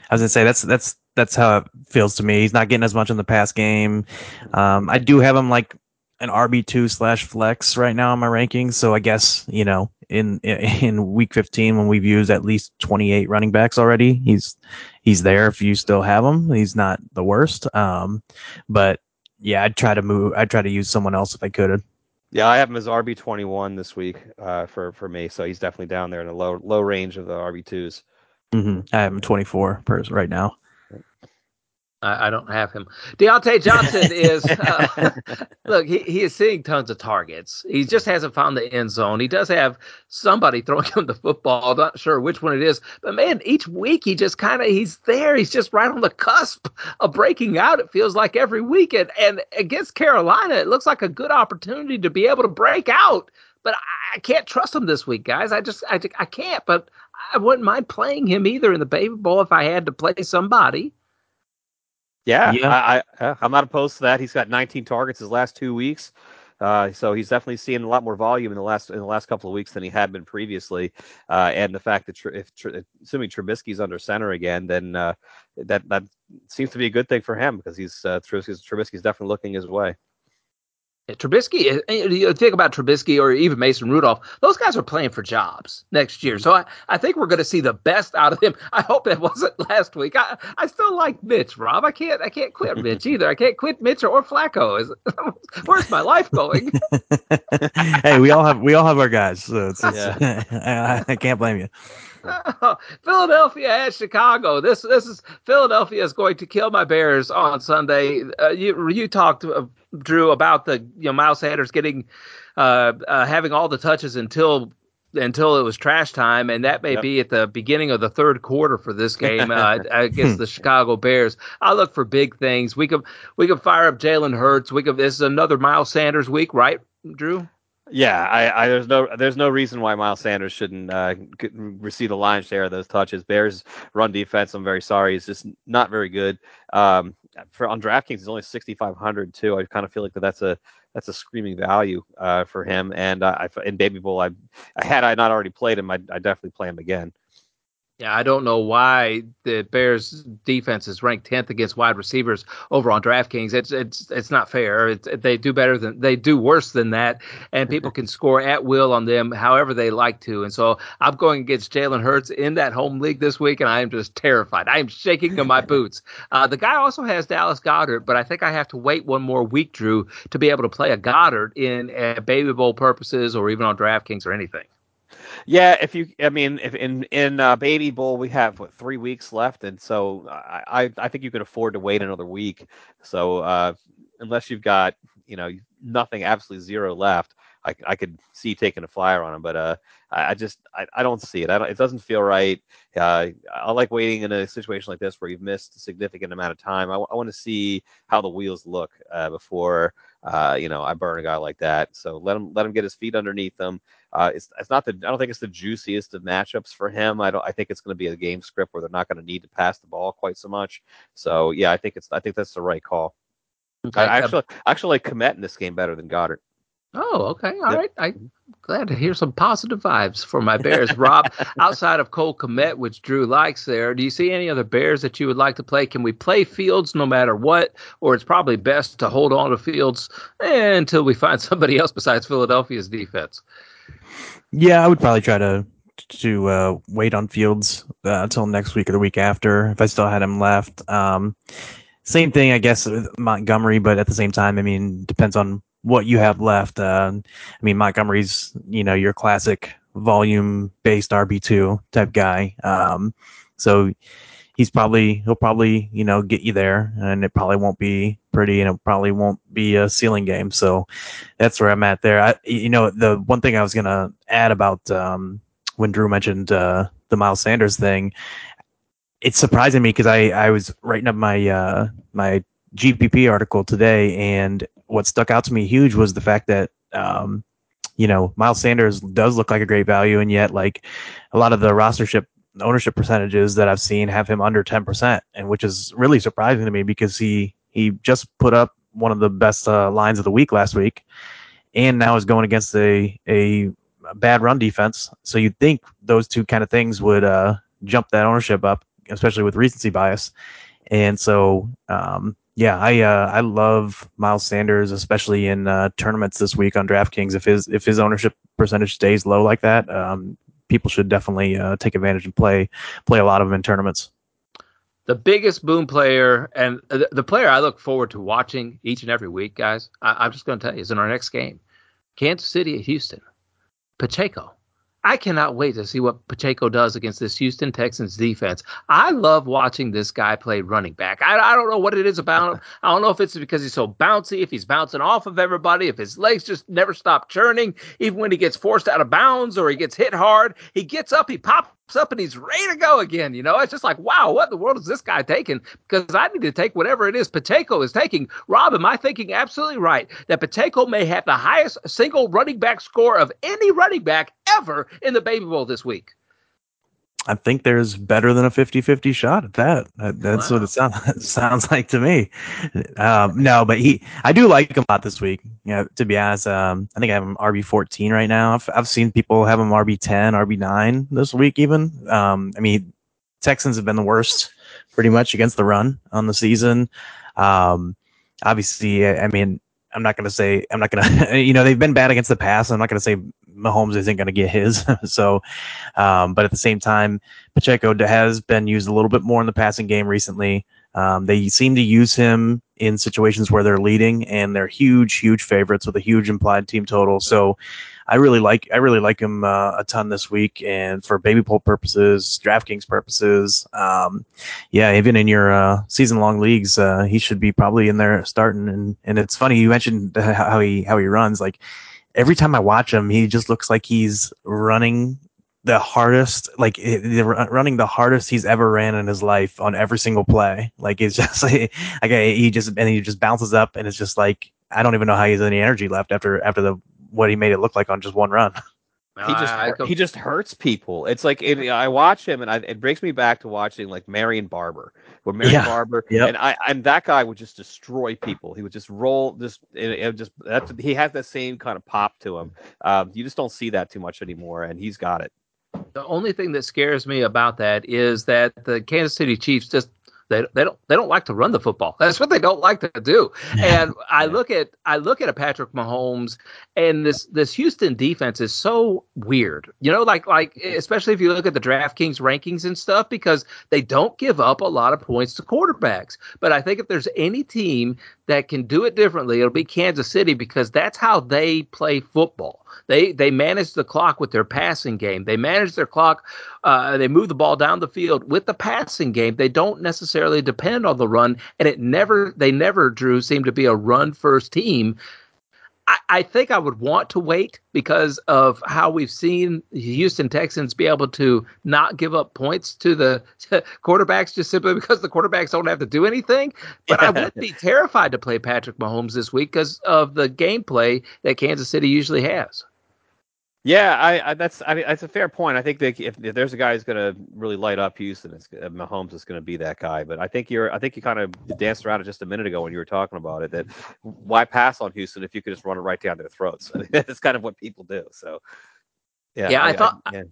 I was gonna say that's that's that's how it feels to me. He's not getting as much in the pass game. Um, I do have him like an RB two slash flex right now in my rankings. So I guess you know in in week fifteen when we've used at least twenty eight running backs already, he's he's there. If you still have him, he's not the worst. Um, but yeah, I'd try to move. I'd try to use someone else if I could. Yeah, I have him as RB twenty one this week uh, for for me. So he's definitely down there in the low low range of the RB 2s mm-hmm. I have him twenty four right now. I, I don't have him. Diontae Johnson is uh, look. He, he is seeing tons of targets. He just hasn't found the end zone. He does have somebody throwing him the football. I'm not sure which one it is, but man, each week he just kind of he's there. He's just right on the cusp of breaking out. It feels like every week, and, and against Carolina, it looks like a good opportunity to be able to break out. But I, I can't trust him this week, guys. I just I, I can't. But I wouldn't mind playing him either in the baby bowl if I had to play somebody. Yeah, yeah. I, I, am not opposed to that. He's got 19 targets his last two weeks. Uh, so he's definitely seeing a lot more volume in the last in the last couple of weeks than he had been previously. Uh, and the fact that if assuming Trubisky's under center again, then uh, that that seems to be a good thing for him because he's uh, Trubisky's, Trubisky's definitely looking his way. Trubisky, eh, eh, you think about Trubisky or even Mason Rudolph, those guys are playing for jobs next year. So I, I think we're going to see the best out of them. I hope that wasn't last week. I, I still like Mitch, Rob. I can't I can't quit Mitch either. I can't quit Mitch or Flacco. Is, where's my life going? hey, we all have we all have our guys. So it's, it's, yeah. I, I can't blame you. Philadelphia at Chicago. This this is Philadelphia is going to kill my Bears on Sunday. Uh, you you talked uh, Drew about the you know Miles Sanders getting uh, uh, having all the touches until until it was trash time, and that may yep. be at the beginning of the third quarter for this game uh, against the Chicago Bears. I look for big things. We could we could fire up Jalen Hurts. We could. This is another Miles Sanders week, right, Drew? Yeah, I, I, there's no there's no reason why Miles Sanders shouldn't uh, receive the lion's share of those touches. Bears run defense, I'm very sorry, is just not very good. Um, for on DraftKings, it's only 6,500 too. I kind of feel like that that's a that's a screaming value uh, for him. And uh, I, in Baby Bowl, I, had I not already played him, I I definitely play him again. Yeah, I don't know why the Bears defense is ranked 10th against wide receivers over on DraftKings. It's it's it's not fair. It's, they do better than they do worse than that, and people can score at will on them however they like to. And so I'm going against Jalen Hurts in that home league this week, and I am just terrified. I am shaking in my boots. Uh, the guy also has Dallas Goedert, but I think I have to wait one more week, Drew, to be able to play a Goedert in uh, Baby Bowl purposes or even on DraftKings or anything. Yeah, if you, I mean, if in in uh, Baby Bowl we have what three weeks left, and so I I think you can afford to wait another week. So uh, unless you've got you know nothing, absolutely zero left, I, I could see taking a flyer on him, but uh, I, I just I, I don't see it. I don't, it doesn't feel right. Uh, I like waiting in a situation like this where you've missed a significant amount of time. I, I want to see how the wheels look uh, before uh, you know I burn a guy like that. So let him let him get his feet underneath him. Uh, it's it's not the I don't think it's the juiciest of matchups for him. I don't I think it's going to be a game script where they're not going to need to pass the ball quite so much. So yeah, I think it's I think that's the right call. Okay. I actually I actually like Kmet in this game better than Goedert. Oh, okay. all yep. right. I'm glad to hear some positive vibes for my Bears. Rob, outside of Cole Kmet, which Drew likes there, do you see any other Bears that you would like to play? Can we play Fields no matter what? Or it's probably best to hold on to Fields until we find somebody else besides Philadelphia's defense? Yeah, I would probably try to to uh, wait on Fields uh, until next week or the week after if I still had him left. Um, same thing, I guess, with Montgomery, but at the same time, I mean, depends on what you have left. Uh, I mean, Montgomery's, you know, your classic volume based RB2 type guy. Um, so he's probably, he'll probably, you know, get you there and it probably won't be pretty and it probably won't be a ceiling game. So that's where I'm at there. I, you know, the one thing I was going to add about, um, when Drew mentioned, uh, the Miles Sanders thing, it's surprising me because I, I was writing up my, uh, my GPP article today and what stuck out to me huge was the fact that um, you know Miles Sanders does look like a great value, and yet like a lot of the rostership ownership percentages that I've seen have him under ten percent, and which is really surprising to me because he he just put up one of the best uh, lines of the week last week, and now is going against a a bad run defense. So you'd think those two kind of things would uh, jump that ownership up, especially with recency bias. And so um, yeah, I uh, I love Miles Sanders, especially in uh, tournaments this week on DraftKings. If his if his ownership percentage stays low like that, um, people should definitely uh, take advantage and play play a lot of them in tournaments. The biggest boom player and the player I look forward to watching each and every week, guys. I, I'm just going to tell you, is in our next game, Kansas City at Houston. Pacheco I cannot wait to see what Pacheco does against this Houston Texans defense. I love watching this guy play running back. I, I don't know what it is about him. I don't know if it's because he's so bouncy, if he's bouncing off of everybody, if his legs just never stop churning, even when he gets forced out of bounds or he gets hit hard. He gets up, he pops up and he's ready to go again. You know, it's just like, wow, what the world is this guy taking? Because I need to take whatever it is Pacheco is taking. Rob, am I thinking absolutely right that Pacheco may have the highest single running back score of any running back ever in the Baby Bowl this week? I think there's better than a 50-50 shot at that. That's wow. what it sounds sounds like to me. Um, no, but he, I do like him a lot this week. You know, to be honest, um, I think I have him RB 14 right now. I've, I've seen people have him RB 10, RB 9 this week even. Um, I mean, Texans have been the worst pretty much against the run on the season. Um, obviously, I, I mean, I'm not going to say I'm not going to. You know, they've been bad against the pass. I'm not going to say Mahomes isn't going to get his. so, um, but at the same time, Pacheco has been used a little bit more in the passing game recently. Um, they seem to use him in situations where they're leading, and they're huge, huge favorites with a huge implied team total. So, I really like I really like him uh, a ton this week, and for Baby Bowl purposes, DraftKings purposes, um, yeah, even in your uh, season long leagues, uh, he should be probably in there starting. And and it's funny you mentioned how he how he runs. Like every time I watch him, he just looks like he's running the hardest, like eh, running the hardest he's ever ran in his life on every single play. Like it's just like, like he just and he just bounces up, and it's just like I don't even know how he has any energy left after after the what he made it look like on just one run. he just I, I he just hurts people. It's like it, I watch him and I, it brings me back to watching like Marion Barber, where Marion yeah. Barber yep. and I and that guy would just destroy people. He would just roll just and, it just that's he has that same kind of pop to him. Um, you just don't see that too much anymore, and he's got it. The only thing that scares me about that is that the Kansas City Chiefs just they they don't they don't like to run the football. That's what they don't like to do. And I look at I look at a Patrick Mahomes and this this Houston defense is so weird. You know, like like especially if you look at the DraftKings rankings and stuff because they don't give up a lot of points to quarterbacks. But I think if there's any team that can do it differently, it'll be Kansas City because that's how they play football. They they manage the clock with their passing game. They manage their clock. Uh, they move the ball down the field with the passing game. They don't necessarily depend on the run, and it never they never Drew seem to be a run first team. I, I think I would want to wait because of how we've seen Houston Texans be able to not give up points to the to quarterbacks just simply because the quarterbacks don't have to do anything. But I would be terrified to play Patrick Mahomes this week because of the gameplay that Kansas City usually has. Yeah, I, I that's I mean that's a fair point. I think that if, if there's a guy who's going to really light up Houston, it's uh, Mahomes is going to be that guy. But I think you're I think you kind of danced around it just a minute ago when you were talking about it. That why pass on Houston if you could just run it right down their throats? I mean, that's kind of what people do. So yeah, yeah, I, I thought. I, yeah.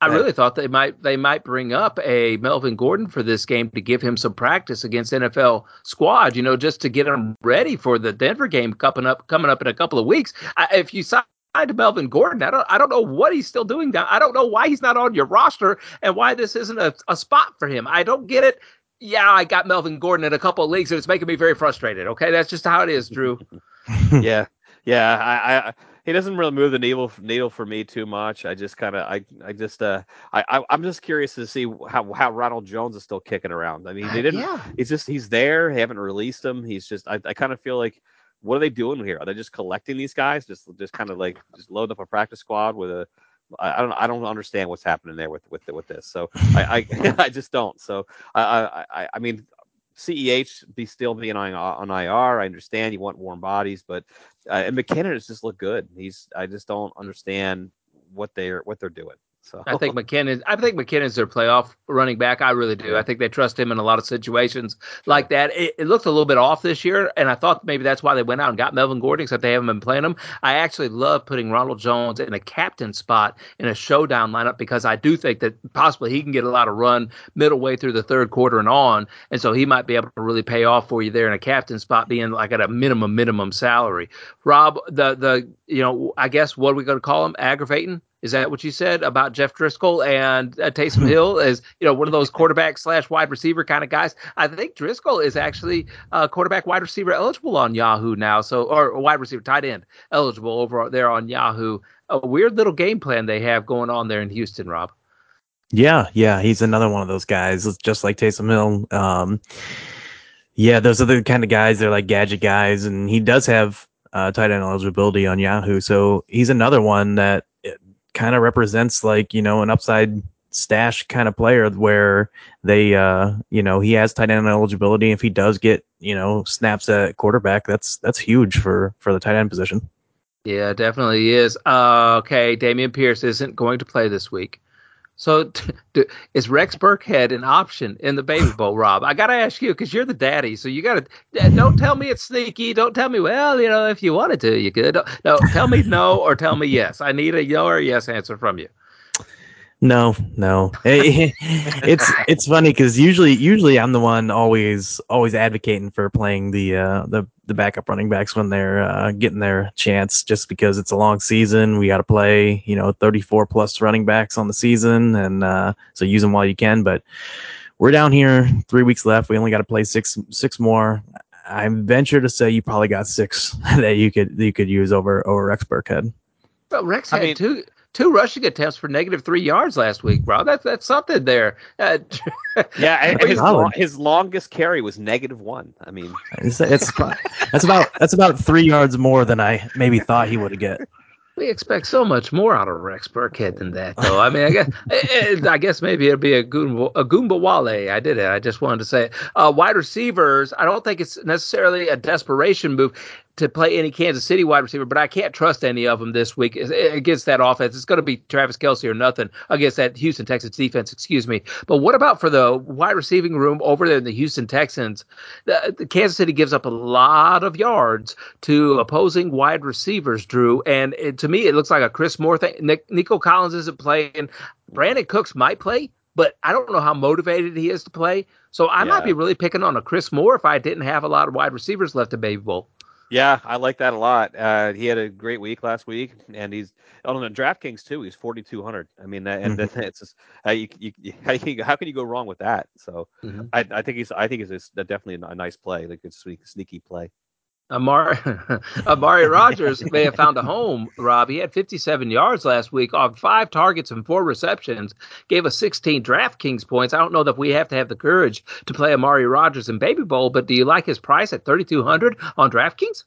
I really thought they might they might bring up a Melvin Gordon for this game to give him some practice against NFL squad, you know, just to get him ready for the Denver game coming up coming up in a couple of weeks. I, if you saw to Melvin Gordon. I don't I don't know what he's still doing down. I don't know why he's not on your roster and why this isn't a, a spot for him. I don't get it. Yeah, I got Melvin Gordon in a couple of leagues and it's making me very frustrated. Okay, that's just how it is, Drew. yeah, yeah. I, I he doesn't really move the needle needle for me too much. I just kind of I I just uh I, I am just curious to see how how Ronald Jones is still kicking around. I mean, they didn't. Yeah. He's just he's there. They haven't released him. He's just I I kind of feel like what are they doing here? Are they just collecting these guys? Just just kind of like just load up a practice squad with a I don't I don't understand what's happening there with with with this. So I I, I just don't. So I I I mean CEH be still being on on IR. I understand you want warm bodies, but uh, and McKinnon has just looked good. He's I just don't understand what they're what they're doing. So I think McKinnon. I think McKinnon's their playoff running back. I really do. I think they trust him in a lot of situations like that. It, it looks a little bit off this year, and I thought maybe that's why they went out and got Melvin Gordon, except they haven't been playing him. I actually love putting Ronald Jones in a captain spot in a showdown lineup because I do think that possibly he can get a lot of run middle way through the third quarter and on, and so he might be able to really pay off for you there in a captain spot, being like at a minimum minimum salary. Rob, the the you know I guess what are we going to call him? Aggravating Is that what you said about Jeff Driskel and uh, Taysom Hill as you know one of those quarterback slash wide receiver kind of guys? I think Driskel is actually uh, quarterback wide receiver eligible on Yahoo now, so or wide receiver tight end eligible over there on Yahoo. A weird little game plan they have going on there in Houston, Rob. Yeah, yeah, he's another one of those guys, just like Taysom Hill. Um, yeah, those are the kind of guys. They're like gadget guys, and he does have uh, tight end eligibility on Yahoo. So he's another one that kind of represents like you know an upside stash kind of player where they uh you know he has tight end eligibility. If he does get you know snaps at quarterback that's that's huge for for the tight end position. Yeah definitely is. Uh, okay dameon pierce isn't going to play this week so t- t- is Rex Burkhead an option in the baby bowl, Rob? I gotta ask you because you're the daddy, so you gotta. Don't tell me it's sneaky. Don't tell me, well, you know, if you wanted to, you could. No, tell me no or tell me yes. I need a no or yes answer from you. No, no. it's it's funny because usually usually I'm the one always always advocating for playing the uh, the the backup running backs when they're uh, getting their chance, just because it's a long season. We got to play you know 34 plus running backs on the season, and uh, so use them while you can. But we're down here, three weeks left. We only got to play six six more. I venture to say you probably got six that you could you could use over over Rex Burkhead. Well, Rex had I mean, two two rushing attempts for negative three yards last week, bro. That's that's something there. Uh, yeah, his, lo- his longest carry was negative one. I mean, it's, it's that's about that's about three yards more than I maybe thought he would get. We expect so much more out of Rex Burkhead than that, though. I mean, I guess eh, eh, I guess maybe it'll be a Goomba, a Goomba Wale. I did it. I just wanted to say, uh, wide receivers. I don't think it's necessarily a desperation move to play any Kansas City wide receiver, but I can't trust any of them this week eh, against that offense. It's going to be Travis Kelce or nothing against that Houston Texans defense, excuse me. But what about for the wide receiving room over there in the Houston Texans? The, the Kansas City gives up a lot of yards to opposing wide receivers, Drew. And it, to me, it looks like a Chris Moore thing. Nick, Nico Collins isn't playing. Brandin Cooks might play, but I don't know how motivated he is to play. So I yeah. might be really picking on a Chris Moore if I didn't have a lot of wide receivers left to Baby Bowl. Yeah, I like that a lot. Uh, he had a great week last week, and he's on the DraftKings too. He's forty two hundred. I mean, and mm-hmm. it's just, uh, you, you, how, you, how, can you go wrong with that? So mm-hmm. I, I, think he's I think it's definitely a nice play, like a sneaky play. Amari, Amari Rodgers may have found a home, Rob. He had 57 yards last week on five targets and four receptions, gave us 16 DraftKings points. I don't know that we have to have the courage to play Amari Rodgers in Baby Bowl, but do you like his price at 3,200 on DraftKings?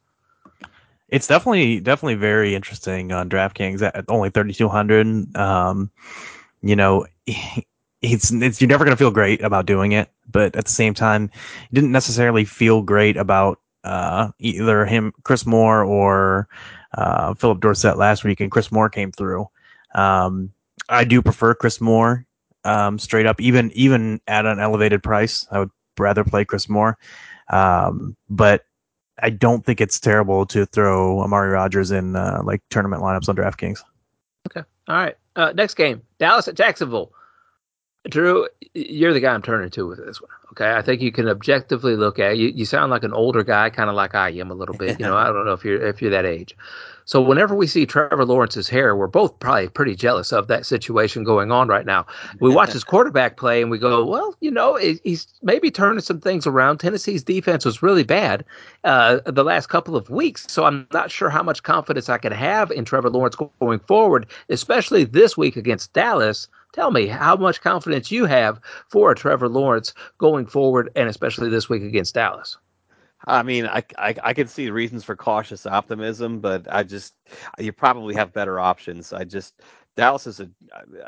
It's definitely definitely very interesting on DraftKings at only 3,200. Um, you know, it's, it's you're never going to feel great about doing it, but at the same time, didn't necessarily feel great about uh, either him, Chris Moore, or uh, Phillip Dorsett last week, and Chris Moore came through. Um, I do prefer Chris Moore um, straight up, even even at an elevated price. I would rather play Chris Moore, um, but I don't think it's terrible to throw Amari Rodgers in uh, like tournament lineups on DraftKings. Okay, all right. Uh, next game, Dallas at Jacksonville. Drew, you're the guy I'm turning to with this one. Okay, I think you can objectively look at you. You sound like an older guy, kind of like I am a little bit. You know, I don't know if you're if you're that age. So whenever we see Trevor Lawrence's hair, we're both probably pretty jealous of that situation going on right now. We watch his quarterback play and we go, well, you know, he's maybe turning some things around. Tennessee's defense was really bad uh, the last couple of weeks, so I'm not sure how much confidence I can have in Trevor Lawrence going forward, especially this week against Dallas. Tell me how much confidence you have for Trevor Lawrence going forward, and especially this week against Dallas. I mean, I, I, I can see reasons for cautious optimism, but I just you probably have better options. I just Dallas is a.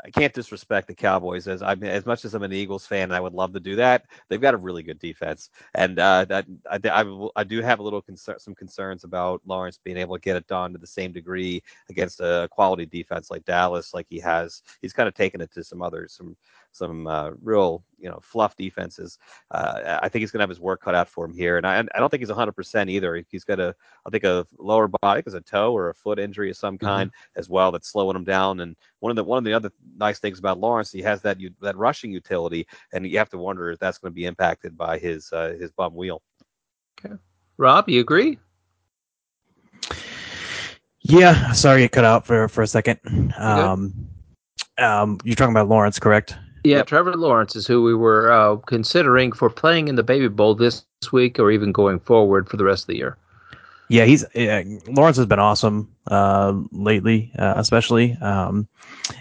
I can't disrespect the Cowboys as I as much as I'm an Eagles fan, I would love to do that. They've got a really good defense, and uh, that I, I, I do have a little concern, some concerns about Lawrence being able to get it done to the same degree against a quality defense like Dallas, like he has. He's kind of taken it to some others, some some uh, real you know fluff defenses. Uh, I think he's going to have his work cut out for him here, and I, I don't think he's 100% either. He's got a I think a lower body, because a toe or a foot injury of some mm-hmm. kind mm-hmm. as well that's slowing him down. And one of the one of the other nice things about Lawrence, he has that that rushing utility, and you have to wonder if that's going to be impacted by his uh, his bum wheel. Okay, Rob, you agree? Yeah, sorry it cut out for for a second. Um, um, you're talking about Lawrence, correct? Yeah, Trevor Lawrence is who we were uh, considering for playing in the Baby Bowl this week, or even going forward for the rest of the year. Yeah, he's uh, Lawrence has been awesome uh, lately, uh, especially. Um,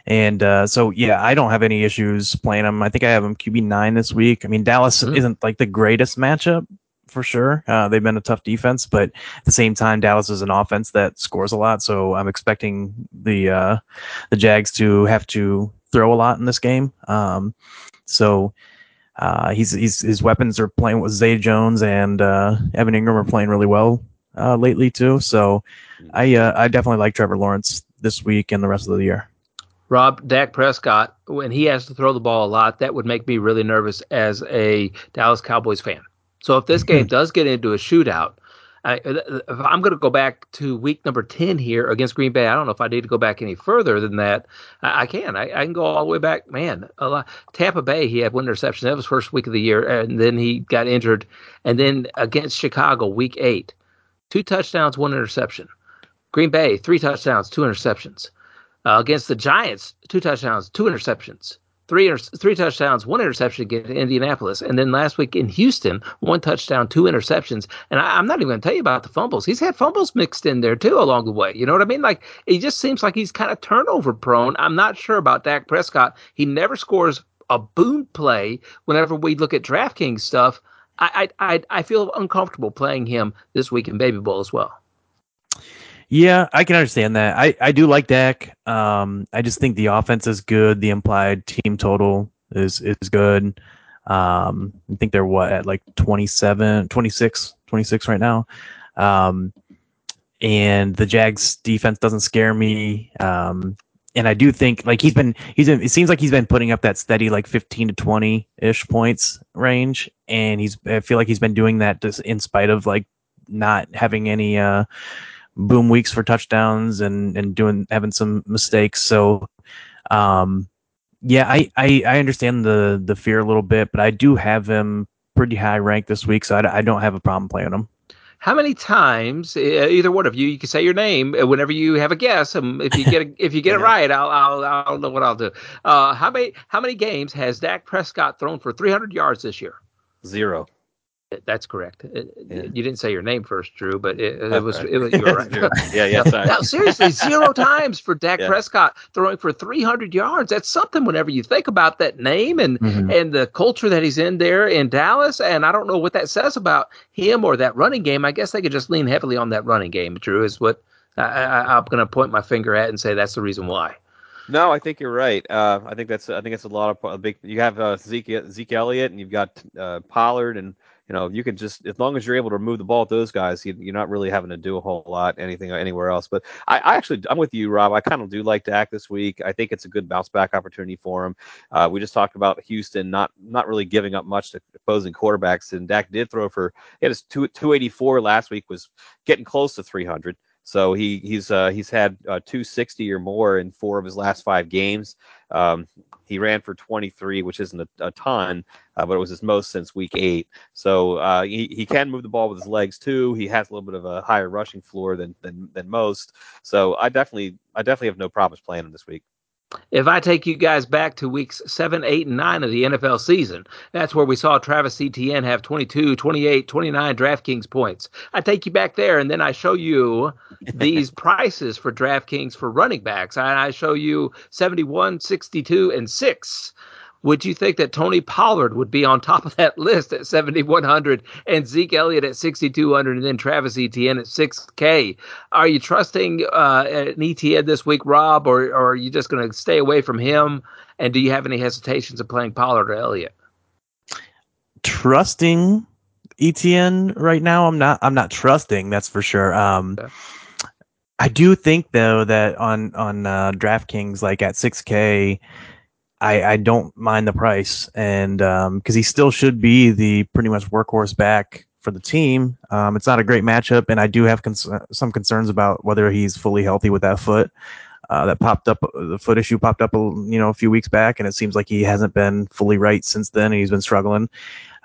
and uh, so yeah, I don't have any issues playing him. I think I have him QB nine this week. I mean, Dallas mm-hmm. isn't like the greatest matchup for sure. Uh, they've been a tough defense, but at the same time, Dallas is an offense that scores a lot. So I'm expecting the uh, the Jags to have to throw a lot in this game. Um, so uh, he's, he's his weapons are playing with Zay Jones and uh, Evan Engram are playing really well uh, lately too. So I uh, I definitely like Trevor Lawrence this week and the rest of the year. Rob Dak Prescott, when he has to throw the ball a lot, that would make me really nervous as a Dallas Cowboys fan. So if this game does get into a shootout, I, am going to go back to week number 10 here against Green Bay. I don't know if I need to go back any further than that. I, I can. I, I, can go all the way back. Man, Tampa Bay, he had one interception. That was first week of the year, and then he got injured. And then against Chicago, week eight, two touchdowns, one interception. Green Bay, three touchdowns, two interceptions. Uh, against the Giants, two touchdowns, two interceptions three three touchdowns, one interception against Indianapolis, and then last week in Houston, one touchdown, two interceptions. And I, am not even going to tell you about the fumbles. He's had fumbles mixed in there too along the way. You know what I mean? Like he just seems like he's kind of turnover prone. I'm not sure about Dak Prescott. He never scores a boom play. Whenever we look at DraftKings stuff, I I I, I feel uncomfortable playing him this week in Baby Bowl as well. Yeah, I can understand that. I, I do like Dak. Um, I just think the offense is good. The implied team total is is good. Um, I think they're what at like 27, 26, 26 right now. Um, and the Jags defense doesn't scare me. Um, and I do think like he's been he's been, it seems like he's been putting up that steady like 15 to 20 ish points range and he's I feel like he's been doing that just in spite of like not having any uh boom weeks for touchdowns and and doing having some mistakes. So, um, yeah, I, I I understand the the fear a little bit, but I do have him pretty high ranked this week, so I, I don't have a problem playing him. How many times, either one of you, you can say your name uh, whenever you have a guess. Um, if you get a, if you get it right, I'll, I'll I'll know what I'll do. Uh, how many how many games has Dak Prescott thrown for 300 yards this year? Zero. That's correct. yeah. You didn't say your name first, Drew, but it, it was, it was you were right. yeah, yeah. Now, now, seriously, zero times for Dak yeah. Prescott throwing for 300 yards. That's something. Whenever you think about that name and mm-hmm. and the culture that he's in there in Dallas, and I don't know what that says about him or that running game. I guess they could just lean heavily on that running game. Drew is what I, I, I'm going to point my finger at and say that's the reason why. No, I think you're right. Uh, I think that's I think it's a lot of a big. You have uh, Zeke Zeke Elliott and you've got uh, Pollard and you know, you can just as long as you're able to move the ball with those guys, you, are not really having to do a whole lot anything anywhere else. But I, I actually I'm with you, Rob. I kind of do like Dak this week. I think it's a good bounce back opportunity for him. Uh, we just talked about Houston not not really giving up much to opposing quarterbacks, and Dak did throw for had his two, 284 last week was getting close to 300. So he he's uh, he's had uh, 260 or more in four of his last five games. Um, he ran for 23, which isn't a, a ton, uh, but it was his most since week eight. So uh, he, he can move the ball with his legs too. He has a little bit of a higher rushing floor than than, than most. So I definitely I definitely have no problems playing him this week. If I take you guys back to weeks seven, eight, and nine of the NFL season, that's where we saw Travis Etienne have 22, 28, 29 DraftKings points. I take you back there, and then I show you these prices for DraftKings for running backs. I, I show you 71, 62, and 6. Would you think that Tony Pollard would be on top of that list at 7,100 and Zeke Elliott at 6,200 and then Travis Etienne at 6K? Are you trusting uh, an Etienne this week, Rob, or, or are you just going to stay away from him? And do you have any hesitations of playing Pollard or Elliott? Trusting Etienne right now, I'm not. I'm not trusting. That's for sure. Um, okay. I do think though that on on uh, DraftKings, like at 6K, I, I don't mind the price, and because um, he still should be the pretty much workhorse back for the team. Um, it's not a great matchup, and I do have cons- some concerns about whether he's fully healthy with that foot. Uh, that popped up, the foot issue popped up, you know, a few weeks back, and it seems like he hasn't been fully right since then, and he's been struggling.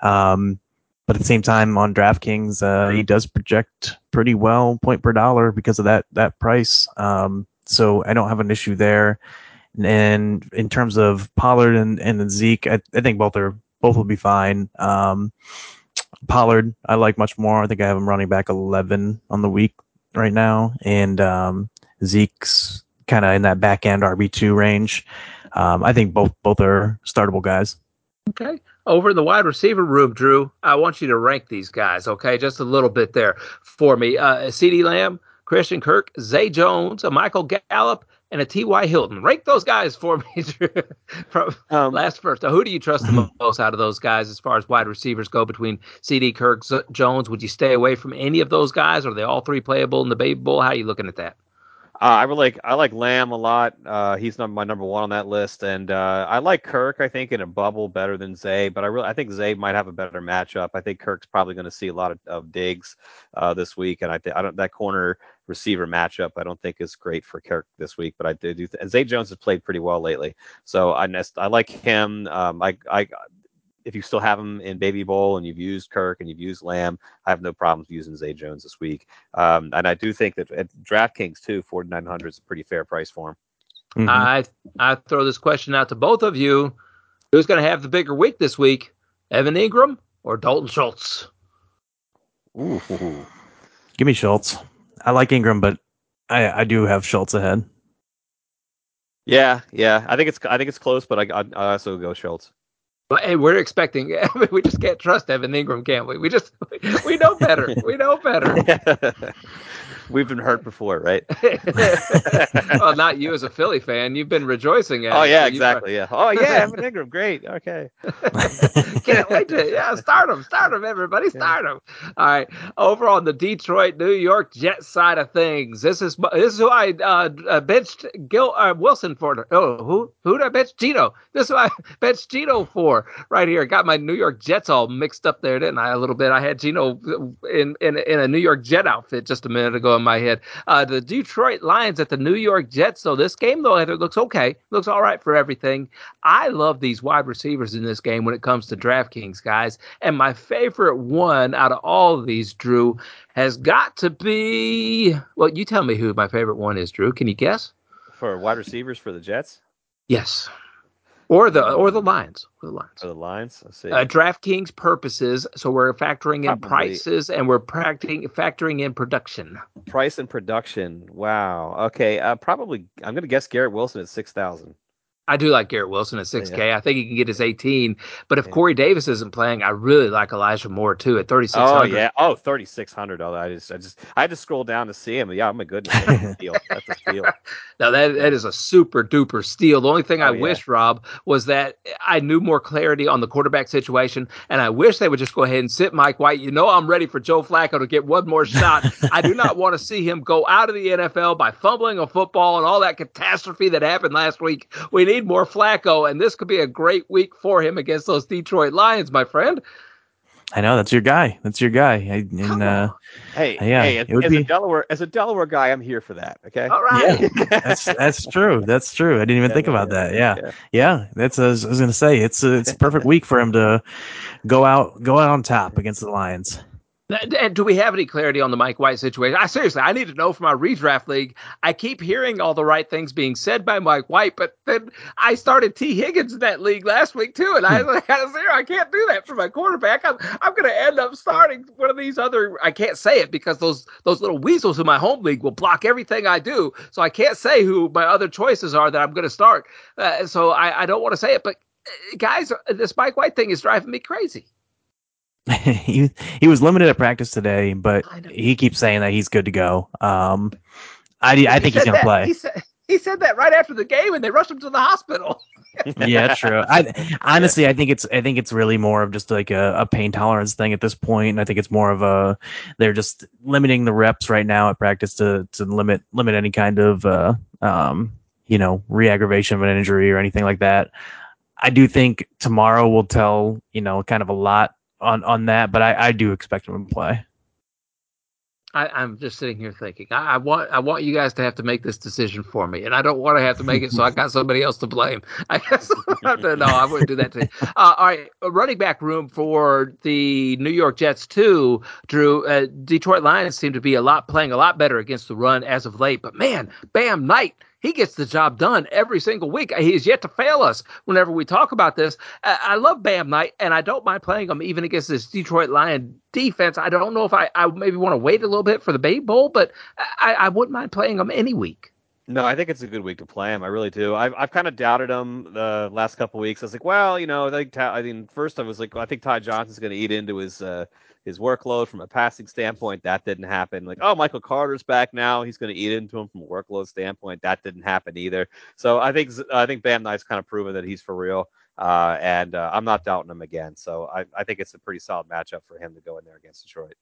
Um, but at the same time, on DraftKings, uh, he does project pretty well point per dollar because of that that price. Um, so I don't have an issue there. And in terms of Pollard and, and Zeke, I, I think both are both will be fine. Um, Pollard, I like much more. I think I have him running back 11 on the week right now, and um, Zeke's kind of in that back end RB two range. Um, I think both both are startable guys. Okay. Over in the wide receiver room, Drew, I want you to rank these guys, okay? Just a little bit there for me. Uh, CeeDee Lamb, Christian Kirk, Zay Jones, Michael Gallup, and a T.Y. Hilton. Rank those guys for me from um, last first. Now, who do you trust the most out of those guys as far as wide receivers go between C.D. Kirk, Z- Jones? Would you stay away from any of those guys? Are they all three playable in the Baby Bowl? How are you looking at that? Uh, I really like I like Lamb a lot. Uh, he's number, my number one on that list, and uh, I like Kirk. I think in a bubble better than Zay, but I really I think Zay might have a better matchup. I think Kirk's probably going to see a lot of, of digs uh, this week, and I think I don't that corner receiver matchup I don't think is great for Kirk this week, but I do. do th- Zay Jones has played pretty well lately, so I nest, I like him. Um, I I if you still have him in Baby Bowl and you've used Kirk and you've used Lamb, I have no problems using Zay Jones this week. Um, and I do think that at DraftKings too, 4,900 is a pretty fair price for him. Mm-hmm. I I throw this question out to both of you: Who's going to have the bigger week this week, Evan Engram or Dalton Schultz? Ooh. Give me Schultz. I like Engram, but I I do have Schultz ahead. Yeah, yeah. I think it's I think it's close, but I I also go Schultz. But hey, we're expecting. we just can't trust Evan Engram, can't we? We just we know better. we know better. We've been hurt before, right? well, not you as a Philly fan. You've been rejoicing at. Oh yeah, exactly. Yeah. Oh yeah, Evan Engram, great. Okay. Can't wait to yeah start him, start him, everybody, start him. All right. Over on the Detroit, New York Jets side of things, this is this is who I uh, uh benched Gil uh, Wilson for. Oh, who who did I bench Gino? This is who I benched Gino for right here. Got my New York Jets all mixed up there, didn't I? A little bit. I had Gino in in in a New York Jet outfit just a minute ago in my head. Uh, the Detroit Lions at the New York Jets. So this game, though, it looks okay. Looks all right for everything. I love these wide receivers in this game when it comes to DraftKings, guys. And my favorite one out of all of these, Drew, has got to be. Well, you tell me who my favorite one is, Drew. Can you guess? For wide receivers for the Jets? Yes or the or the lines or the lines or the lines let's see. Uh, draftkings purposes so we're factoring in Probably. prices and we're factoring factoring in production. Price and production. Wow. Okay uh, probably i'm gonna guess garrett wilson at 6000 I do like Garrett Wilson at 6K. Yeah. I think he can get his 18. But if yeah. Corey Davis isn't playing, I really like Elijah Moore too at 3600. Oh yeah. Oh, 3600. Oh, I just I just I had to scroll down to see him. Yeah, oh I'm a good That's steal. That's a steal. now that that is a super duper steal. The only thing oh, I yeah. wish, Rob, was that I knew more clarity on the quarterback situation, and I wish they would just go ahead and sit Mike White. You know, I'm ready for Joe Flacco to get one more shot. I do not want to see him go out of the NFL by fumbling a football and all that catastrophe that happened last week. We need need more Flacco, and this could be a great week for him against those Detroit Lions, my friend. I know that's your guy. That's your guy. And, uh, hey, yeah, hey, as, as be... a Delaware as a Delaware guy, I'm here for that. Okay. All right. Yeah, that's that's true. That's true. I didn't even yeah, think about yeah, that. Yeah. yeah, yeah. That's I was, I was gonna say it's a, it's a perfect week for him to go out go out on top against the Lions. And do we have any clarity on the Mike White situation? I seriously, I need to know from our redraft league. I keep hearing all the right things being said by Mike White, but then I started Tee Higgins in that league last week too, and I was like, I can't do that for my quarterback. I'm I'm going to end up starting one of these other. I can't say it because those those little weasels in my home league will block everything I do, so I can't say who my other choices are that I'm going to start. Uh, so I, I don't want to say it, but uh, guys, this Mike White thing is driving me crazy. he he was limited at practice today, but he keeps saying that he's good to go. Um, I I think he's gonna that. play. He said, he said that right after the game, and they rushed him to the hospital. yeah, true. I honestly, I think it's I think it's really more of just like a, a, pain tolerance thing at this point. And I think it's more of a they're just limiting the reps right now at practice to to limit limit any kind of uh, um, you know re-aggravation of an injury or anything like that. I do think tomorrow will tell you know kind of a lot on on that, but I, I do expect him to play. I, am just sitting here thinking. I, I, want I want you guys to have to make this decision for me, and I don't want to have to make it, so I got somebody else to blame. I guess to, no, I wouldn't do that to you. Uh, all right, running back room for the New York Jets too. Drew, uh, Detroit Lions seem to be a lot playing a lot better against the run as of late, but man, Bam Knight he gets the job done every single week. He has yet to fail us whenever we talk about this. I, love Bam Knight, and I don't mind playing him even against this Detroit Lion defense. I don't know if I, I maybe want to wait a little bit for the Bay Bowl, but I, I wouldn't mind playing him any week. No, I think it's a good week to play him. I really do. I've, I've kind of doubted him the last couple weeks. I was like, well, you know, I think I mean, first I was like, well, I think Ty Johnson's going to eat into his uh, his workload from a passing standpoint. That didn't happen. Like, oh, Michael Carter's back now. He's going to eat into him from a workload standpoint. That didn't happen either. So I think I think Bam Knight's kind of proven that he's for real. Uh, and uh, I'm not doubting him again. So I, I think it's a pretty solid matchup for him to go in there against Detroit.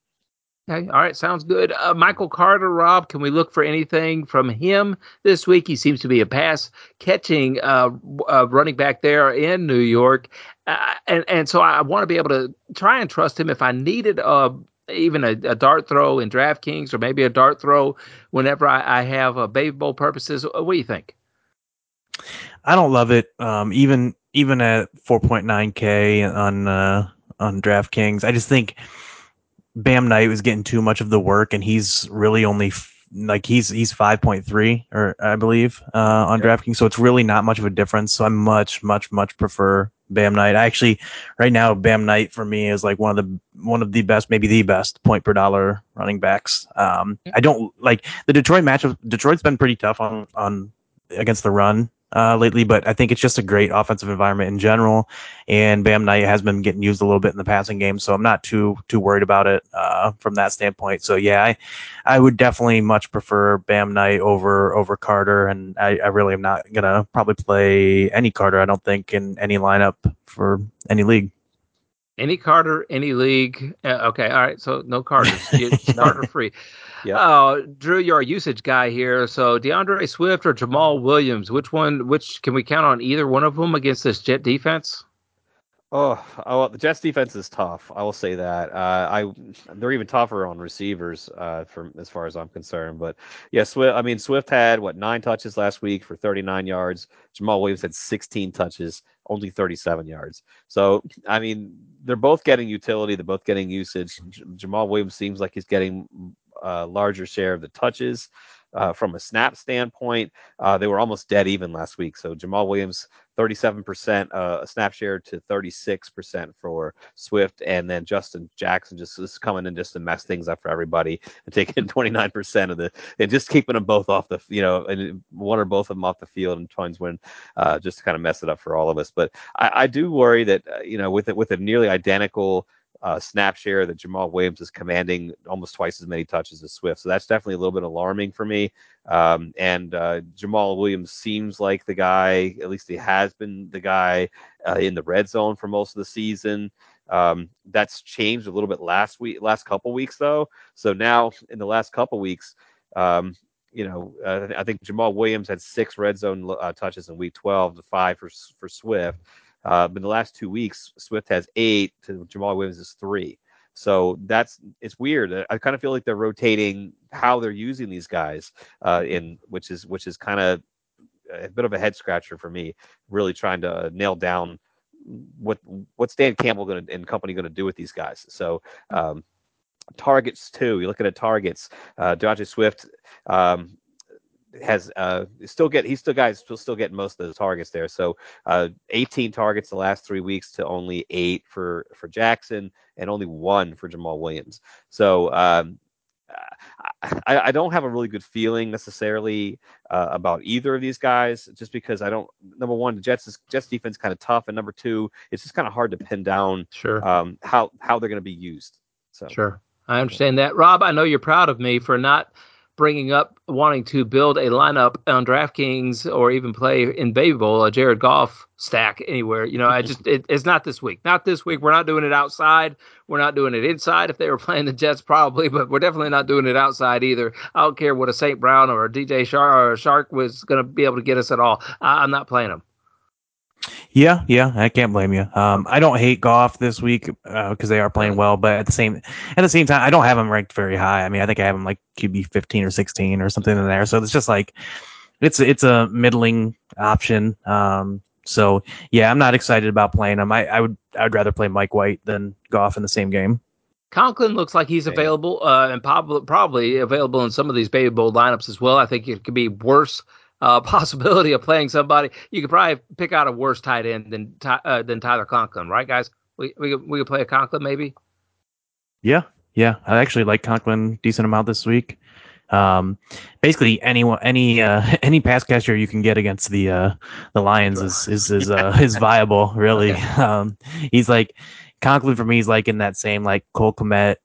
Okay. All right. Sounds good. Uh, Michael Carter, Rob, can we look for anything from him this week? He seems to be a pass catching uh, uh, running back there in New York. Uh, and, and so I want to be able to try and trust him if I needed uh, even a, a, dart throw in DraftKings or maybe a dart throw whenever I, I have a Baby Bowl purposes. What do you think? I don't love it. Um, even even at 4.9K on uh, on DraftKings, I just think – Bam Knight was getting too much of the work, and he's really only f- like he's he's five point three or I believe uh, on yep. DraftKings, so it's really not much of a difference. So I much much much prefer Bam Knight. I actually right now Bam Knight for me is like one of the one of the best, maybe the best point per dollar running backs. Um, I don't like the Detroit matchup. Detroit's been pretty tough on on against the run uh, lately, but I think it's just a great offensive environment in general. And Bam Knight has been getting used a little bit in the passing game, so I'm not too too worried about it uh, from that standpoint. So yeah, I, I would definitely much prefer Bam Knight over over Carter, and I, I really am not gonna probably play any Carter. I don't think in any lineup for any league. Any Carter, any league. Uh, okay, all right. So no Carters. Carter free. Yeah. Uh, Drew, you're a usage guy here. So D'Andre Swift or Jamaal Williams, which one? Which can we count on either one of them against this Jet defense? Oh, oh, the Jets defense is tough. I will say that. Uh, I they're even tougher on receivers, uh, from as far as I'm concerned. But yeah, Swift. I mean, Swift had what nine touches last week for 39 yards. Jamaal Williams had 16 touches, only 37 yards. So I mean, they're both getting utility. They're both getting usage. J- Jamaal Williams seems like he's getting a larger share of the touches. Uh, from a snap standpoint, uh, they were almost dead even last week. So Jamaal Williams, 37% uh, snap share to 36% for Swift, and then Justin Jackson just is coming in just to mess things up for everybody and taking 29% of the and just keeping them both off the you know and one or both of them off the field and Twins win uh, just to kind of mess it up for all of us. But I, I do worry that uh, you know with it with a nearly identical uh, snap share that Jamaal Williams is commanding almost twice as many touches as Swift. So that's definitely a little bit alarming for me. Um, and uh, Jamaal Williams seems like the guy, at least he has been the guy uh, in the red zone for most of the season. Um, that's changed a little bit last week, last couple weeks though. So now in the last couple weeks, um, you know, uh, I think Jamaal Williams had six red zone uh, touches in week 12, to five for for Swift. Uh, but in the last two weeks, Swift has eight to Jamaal Williams is three. So that's it's weird. I kind of feel like they're rotating how they're using these guys uh, in which is which is kind of a bit of a head scratcher for me. Really trying to nail down what what's Dan Campbell gonna and company going to do with these guys. So um, targets too. You're looking at targets. Uh, Swift um, has uh still get he's still guys still still getting most of the targets there. So uh 18 targets the last three weeks to only eight for for Jackson and only one for Jamaal Williams. So um I, I don't have a really good feeling necessarily uh, about either of these guys, just because I don't. Number one, the Jets is, Jets defense kind of tough, and number two, it's just kind of hard to pin down sure um, how how they're going to be used. So sure, I understand that, Rob. I know you're proud of me for not bringing up wanting to build a lineup on DraftKings or even play in Baby Bowl a Jared Goff stack anywhere. You know, I just it, it's not this week. Not this week. We're not doing it outside. We're not doing it inside. If they were playing the Jets, probably, but we're definitely not doing it outside either. I don't care what a St. Brown or a DJ Chark or a Chark was going to be able to get us at all. I, I'm not playing them. Yeah, yeah, I can't blame you. Um, I don't hate Goff this week because uh, they are playing well, but at the same at the same time, I don't have them ranked very high. I mean, I think I have them like QB fifteen or sixteen or something in there. So it's just like it's it's a middling option. Um, so yeah, I'm not excited about playing them. I, I would I would rather play Mike White than Goff in the same game. Conklin looks like he's available uh, and probably probably available in some of these baby bowl lineups as well. I think it could be worse uh, possibility of playing somebody. You could probably pick out a worse tight end than uh, than Tyler Conklin, right, guys? We we we could play a Conklin maybe. Yeah, yeah. I actually like Conklin decent amount this week. Um, basically, anyone, any uh, any pass catcher you can get against the uh, the Lions is is is uh, is viable. Really, um, he's like Conklin for me. He's like in that same like Cole Kmet,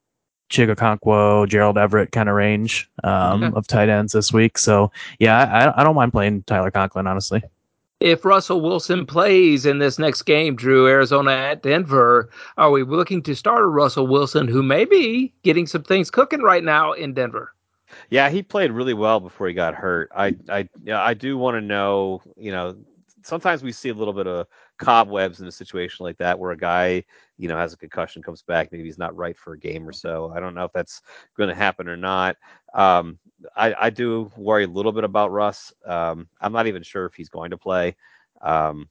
Chig Okonkwo, Gerald Everett kind of range um, okay. of tight ends this week. So yeah, I, I don't mind playing Tyler Conklin honestly. If Russell Wilson plays in this next game, Drew, Arizona at Denver, are we looking to start a Russell Wilson who may be getting some things cooking right now in Denver? Yeah, he played really well before he got hurt. I I yeah, I do want to know, you know, sometimes we see a little bit of cobwebs in a situation like that where a guy, you know, has a concussion, comes back, maybe he's not right for a game or so. I don't know if that's going to happen or not. Um, I, I do worry a little bit about Russ. Um, I'm not even sure if he's going to play. Um,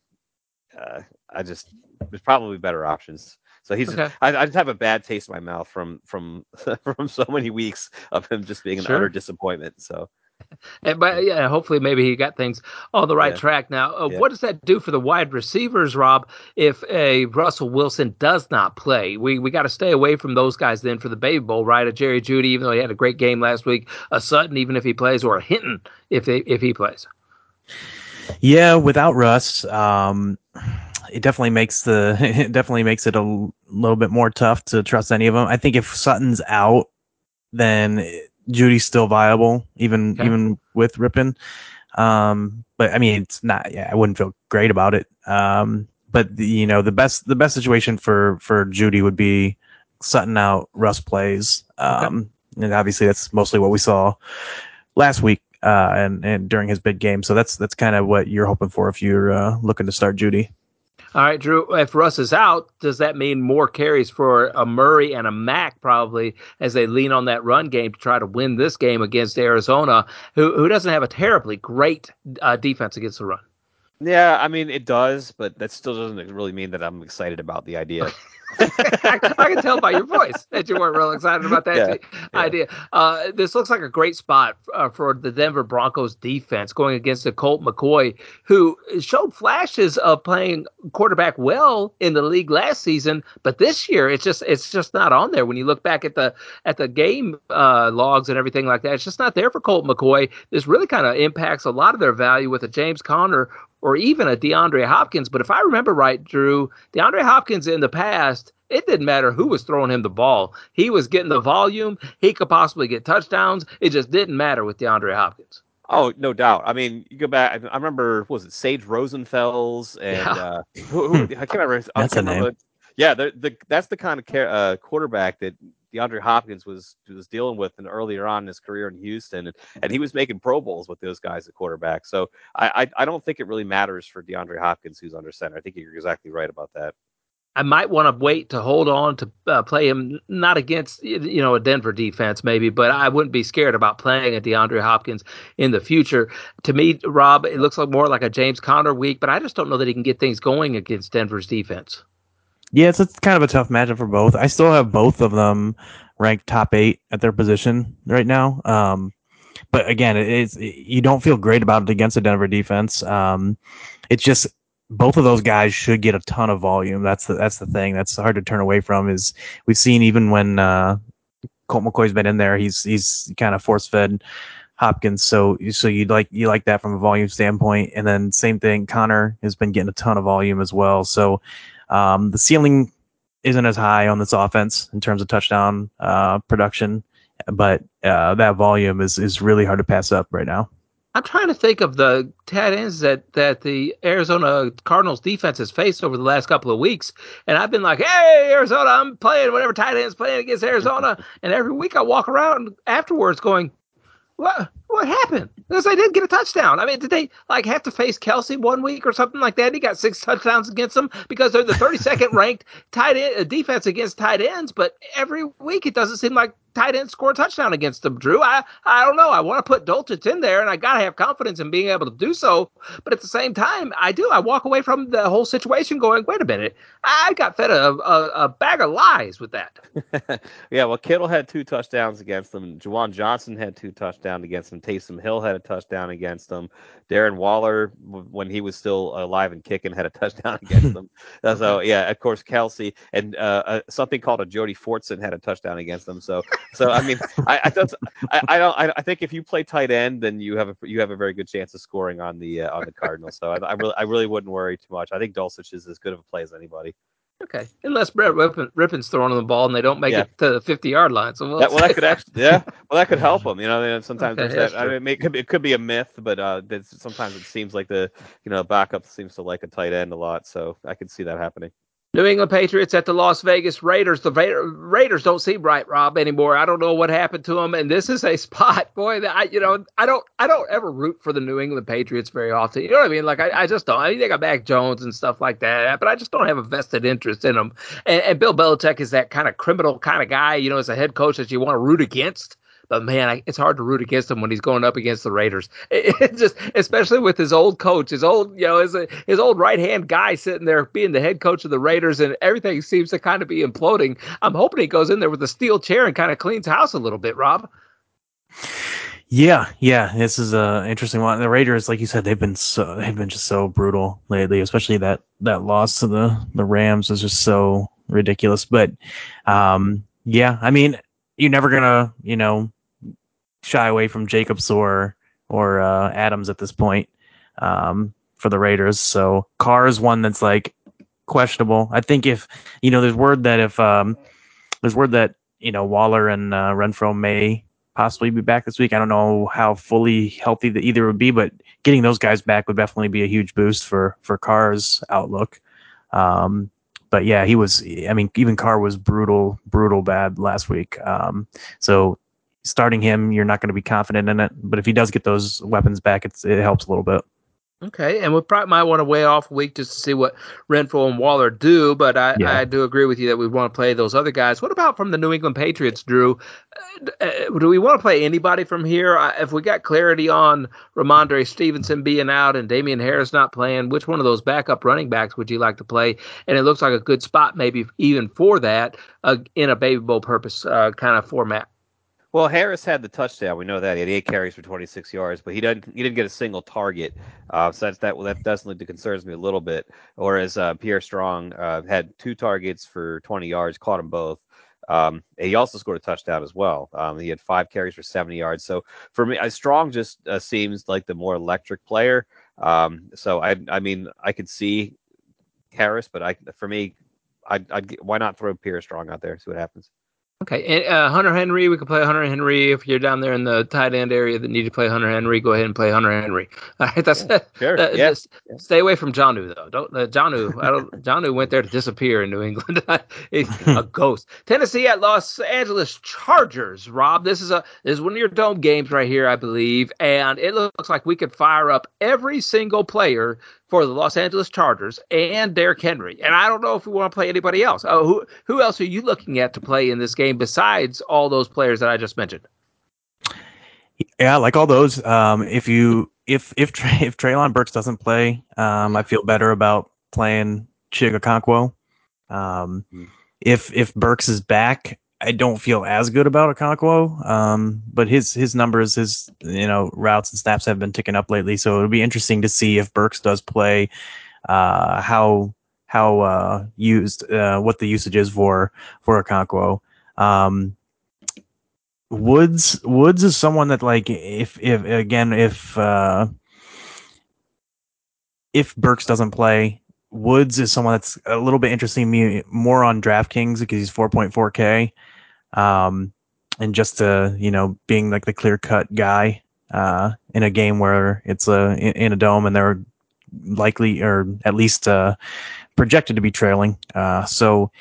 uh, I just there's probably better options. So he's okay. I, I, just have a bad taste in my mouth from from from so many weeks of him just being an sure. utter disappointment. So but yeah, hopefully maybe he got things on the right yeah. track now. Uh, yeah. What does that do for the wide receivers, Rob? If a Russell Wilson does not play, we we got to stay away from those guys then for the Baby Bowl, right? A Jerry Jeudy, even though he had a great game last week, a Sutton, even if he plays, or a Hinton if they, if he plays. Yeah, without Russ, um, it definitely makes the it definitely makes it a little bit more tough to trust any of them. I think if Sutton's out, then Jeudy's still viable, even okay. even with Rypien. Um, but I mean, it's not. Yeah, I wouldn't feel great about it. Um, but the, you know, the best the best situation for for Jeudy would be Sutton out, Russ plays. Um, okay. and obviously that's mostly what we saw last week uh, and and during his big game. So that's that's kind of what you're hoping for if you're uh, looking to start Jeudy. All right, Drew. If Russ is out, does that mean more carries for a Murray and a Mack probably as they lean on that run game to try to win this game against Arizona, who who doesn't have a terribly great uh, defense against the run? Yeah, I mean it does, but that still doesn't really mean that I'm excited about the idea. I, I, can tell by your voice that you weren't real excited about that yeah, idea. Yeah. Uh, this looks like a great spot uh, for the Denver Broncos defense going against the Colt McCoy, who showed flashes of playing quarterback well in the league last season, but this year it's just it's just not on there. When you look back at the at the game uh, logs and everything like that, it's just not there for Colt McCoy. This really kind of impacts a lot of their value with a James Conner or even a DeAndre Hopkins. But if I remember right, Drew, DeAndre Hopkins in the past, it didn't matter who was throwing him the ball. He was getting the volume. He could possibly get touchdowns. It just didn't matter with DeAndre Hopkins. Oh, no doubt. I mean, you go back. I remember, was it Sage Rosenfels and yeah. uh, who, who, I can't remember. That's a name. Yeah, the, the, that's the kind of uh, quarterback that DeAndre Hopkins was was dealing with and earlier on in his career in Houston, and, and he was making Pro Bowls with those guys at quarterback. So I, I, I don't think it really matters for DeAndre Hopkins who's under center. I think you're exactly right about that. I might want to wait to hold on to uh, play him not against you know a Denver defense maybe, but I wouldn't be scared about playing a DeAndre Hopkins in the future. To me, Rob, it looks like more like a James Conner week, but I just don't know that he can get things going against Denver's defense. Yeah, it's, kind of a tough matchup for both. I still have both of them ranked top eight at their position right now. Um, but again, it's you don't feel great about it against the Denver defense. Um, it's just both of those guys should get a ton of volume. That's the that's the thing that's hard to turn away from. Is we've seen even when uh, Colt McCoy's been in there, he's he's kind of force fed Hopkins. So so you like you like that from a volume standpoint. And then same thing, Conner has been getting a ton of volume as well. So um, the ceiling isn't as high on this offense in terms of touchdown uh, production, but uh, that volume is is really hard to pass up right now. I'm trying to think of the tight ends that, that the Arizona Cardinals defense has faced over the last couple of weeks. And I've been like, hey, Arizona, I'm playing whatever tight end's playing against Arizona. and every week I walk around afterwards going, what, what happened? Because they didn't get a touchdown. I mean, did they like have to face Kelce one week or something like that? He got six touchdowns against them because they're the 32nd ranked tight end uh, defense against tight ends. But every week it doesn't seem like tight ends score a touchdown against them, Drew. I, I don't know. I want to put Dulcich in there, and I got to have confidence in being able to do so. But at the same time, I do. I walk away from the whole situation going, wait a minute. I got fed a, a, a bag of lies with that. yeah, well, Kittle had two touchdowns against them. Juwan Johnson had two touchdowns against them. Taysom Hill had a touchdown against them. Darren Waller, when he was still alive and kicking, had a touchdown against them. so, yeah, of course, Kelce and uh, uh, something called a Jody Fortson had a touchdown against them. So, so I mean, I I, don't, I, I don't I, I, think if you play tight end, then you have a you have a very good chance of scoring on the uh, on the Cardinals. So I, I, really I really wouldn't worry too much. I think Dulcich is as good of a play as anybody. Okay, unless Brett Rypien, Rypien's throwing the ball and they don't make yeah. it to the fifty yard line. So we'll, that, well, that could actually, yeah, well, that could help them. You know, sometimes okay, that, I mean, it could, be, it could be a myth, but uh, sometimes it seems like the you know backup seems to like a tight end a lot. So I could see that happening. New England Patriots at the Las Vegas Raiders. The Ra- Raiders don't seem right, Rob, anymore. I don't know what happened to them, and this is a spot, boy. That I, you know, I don't, I don't ever root for the New England Patriots very often. You know what I mean? Like, I, I just don't. I mean, they got Mac Jones and stuff like that, but I just don't have a vested interest in them. And, and Bill Belichick is that kind of criminal kind of guy, you know, as a head coach that you want to root against. But man, I, it's hard to root against him when he's going up against the Raiders. It, it just, especially with his old coach, his old, you know, his, his old right hand guy sitting there being the head coach of the Raiders, and everything seems to kind of be imploding. I'm hoping he goes in there with a steel chair and kind of cleans house a little bit, Rob. Yeah, yeah, this is a interesting one. The Raiders, like you said, they've been so they've been just so brutal lately, especially that that loss to the the Rams was just so ridiculous. But um, yeah, I mean, you're never gonna, you know, shy away from Jacobs or or uh, Adams at this point um, for the Raiders. So Carr is one that's like questionable. I think if you know, there's word that if um, there's word that you know Waller and uh, Renfrow may possibly be back this week. I don't know how fully healthy the either would be, but getting those guys back would definitely be a huge boost for for Carr's outlook. Um, but yeah, he was. I mean, even Carr was brutal, brutal bad last week. Um, so starting him, you're not going to be confident in it. But if he does get those weapons back, it helps a little bit. Okay, and we probably might want to weigh off a week just to see what Renfrow and Waller do, but I, yeah. I do agree with you that we want to play those other guys. What about from the New England Patriots, Drew? Uh, do we want to play anybody from here? If we got clarity on Rhamondre Stevenson being out and Damien Harris not playing, which one of those backup running backs would you like to play? And it looks like a good spot maybe even for that uh, in a Baby Bowl purpose uh, kind of format. Well, Harris had the touchdown. We know that he had eight carries for 26 yards, but he didn't he didn't get a single target. Uh, so that's that that definitely concerns me a little bit. Whereas uh, Pierre Strong uh, had two targets for 20 yards, caught them both. Um, he also scored a touchdown as well. Um, he had five carries for 70 yards. So for me, Strong just uh, seems like the more electric player. Um, so I I mean I could see Harris, but I for me, I I'd, why not throw Pierre Strong out there see what happens. Okay, and uh, Hunter Henry, we could play Hunter Henry. If you're down there in the tight end area that need to play Hunter Henry, go ahead and play Hunter Henry. All right, that's yeah, sure. Uh, yeah. Stay away from Jonnu though. Don't uh, Jonnu. I don't. Jonnu went there to disappear in New England. He's a ghost. Tennessee at Los Angeles Chargers. Rob, this is a this is one of your dome games right here, I believe, and it looks like we could fire up every single player for the Los Angeles Chargers and Derrick Henry. And I don't know if we want to play anybody else. Oh, who who else are you looking at to play in this game besides all those players that I just mentioned? Yeah, like all those. Um, if you if if if Treylon Burks doesn't play, um, I feel better about playing Chig Okonkwo. Um, mm. if if Burks is back, I don't feel as good about Okonkwo, um, but his his numbers, his you know routes and snaps have been ticking up lately. So it'll be interesting to see if Burks does play, uh, how how uh, used uh, what the usage is for for Okonkwo. Um, Woods Woods is someone that like if if again if uh, if Burks doesn't play, Woods is someone that's a little bit interesting me more on DraftKings because he's 4.4K um, and just to you know being like the clear cut guy uh, in a game where it's a in, a dome and they're likely or at least uh, projected to be trailing. Uh, so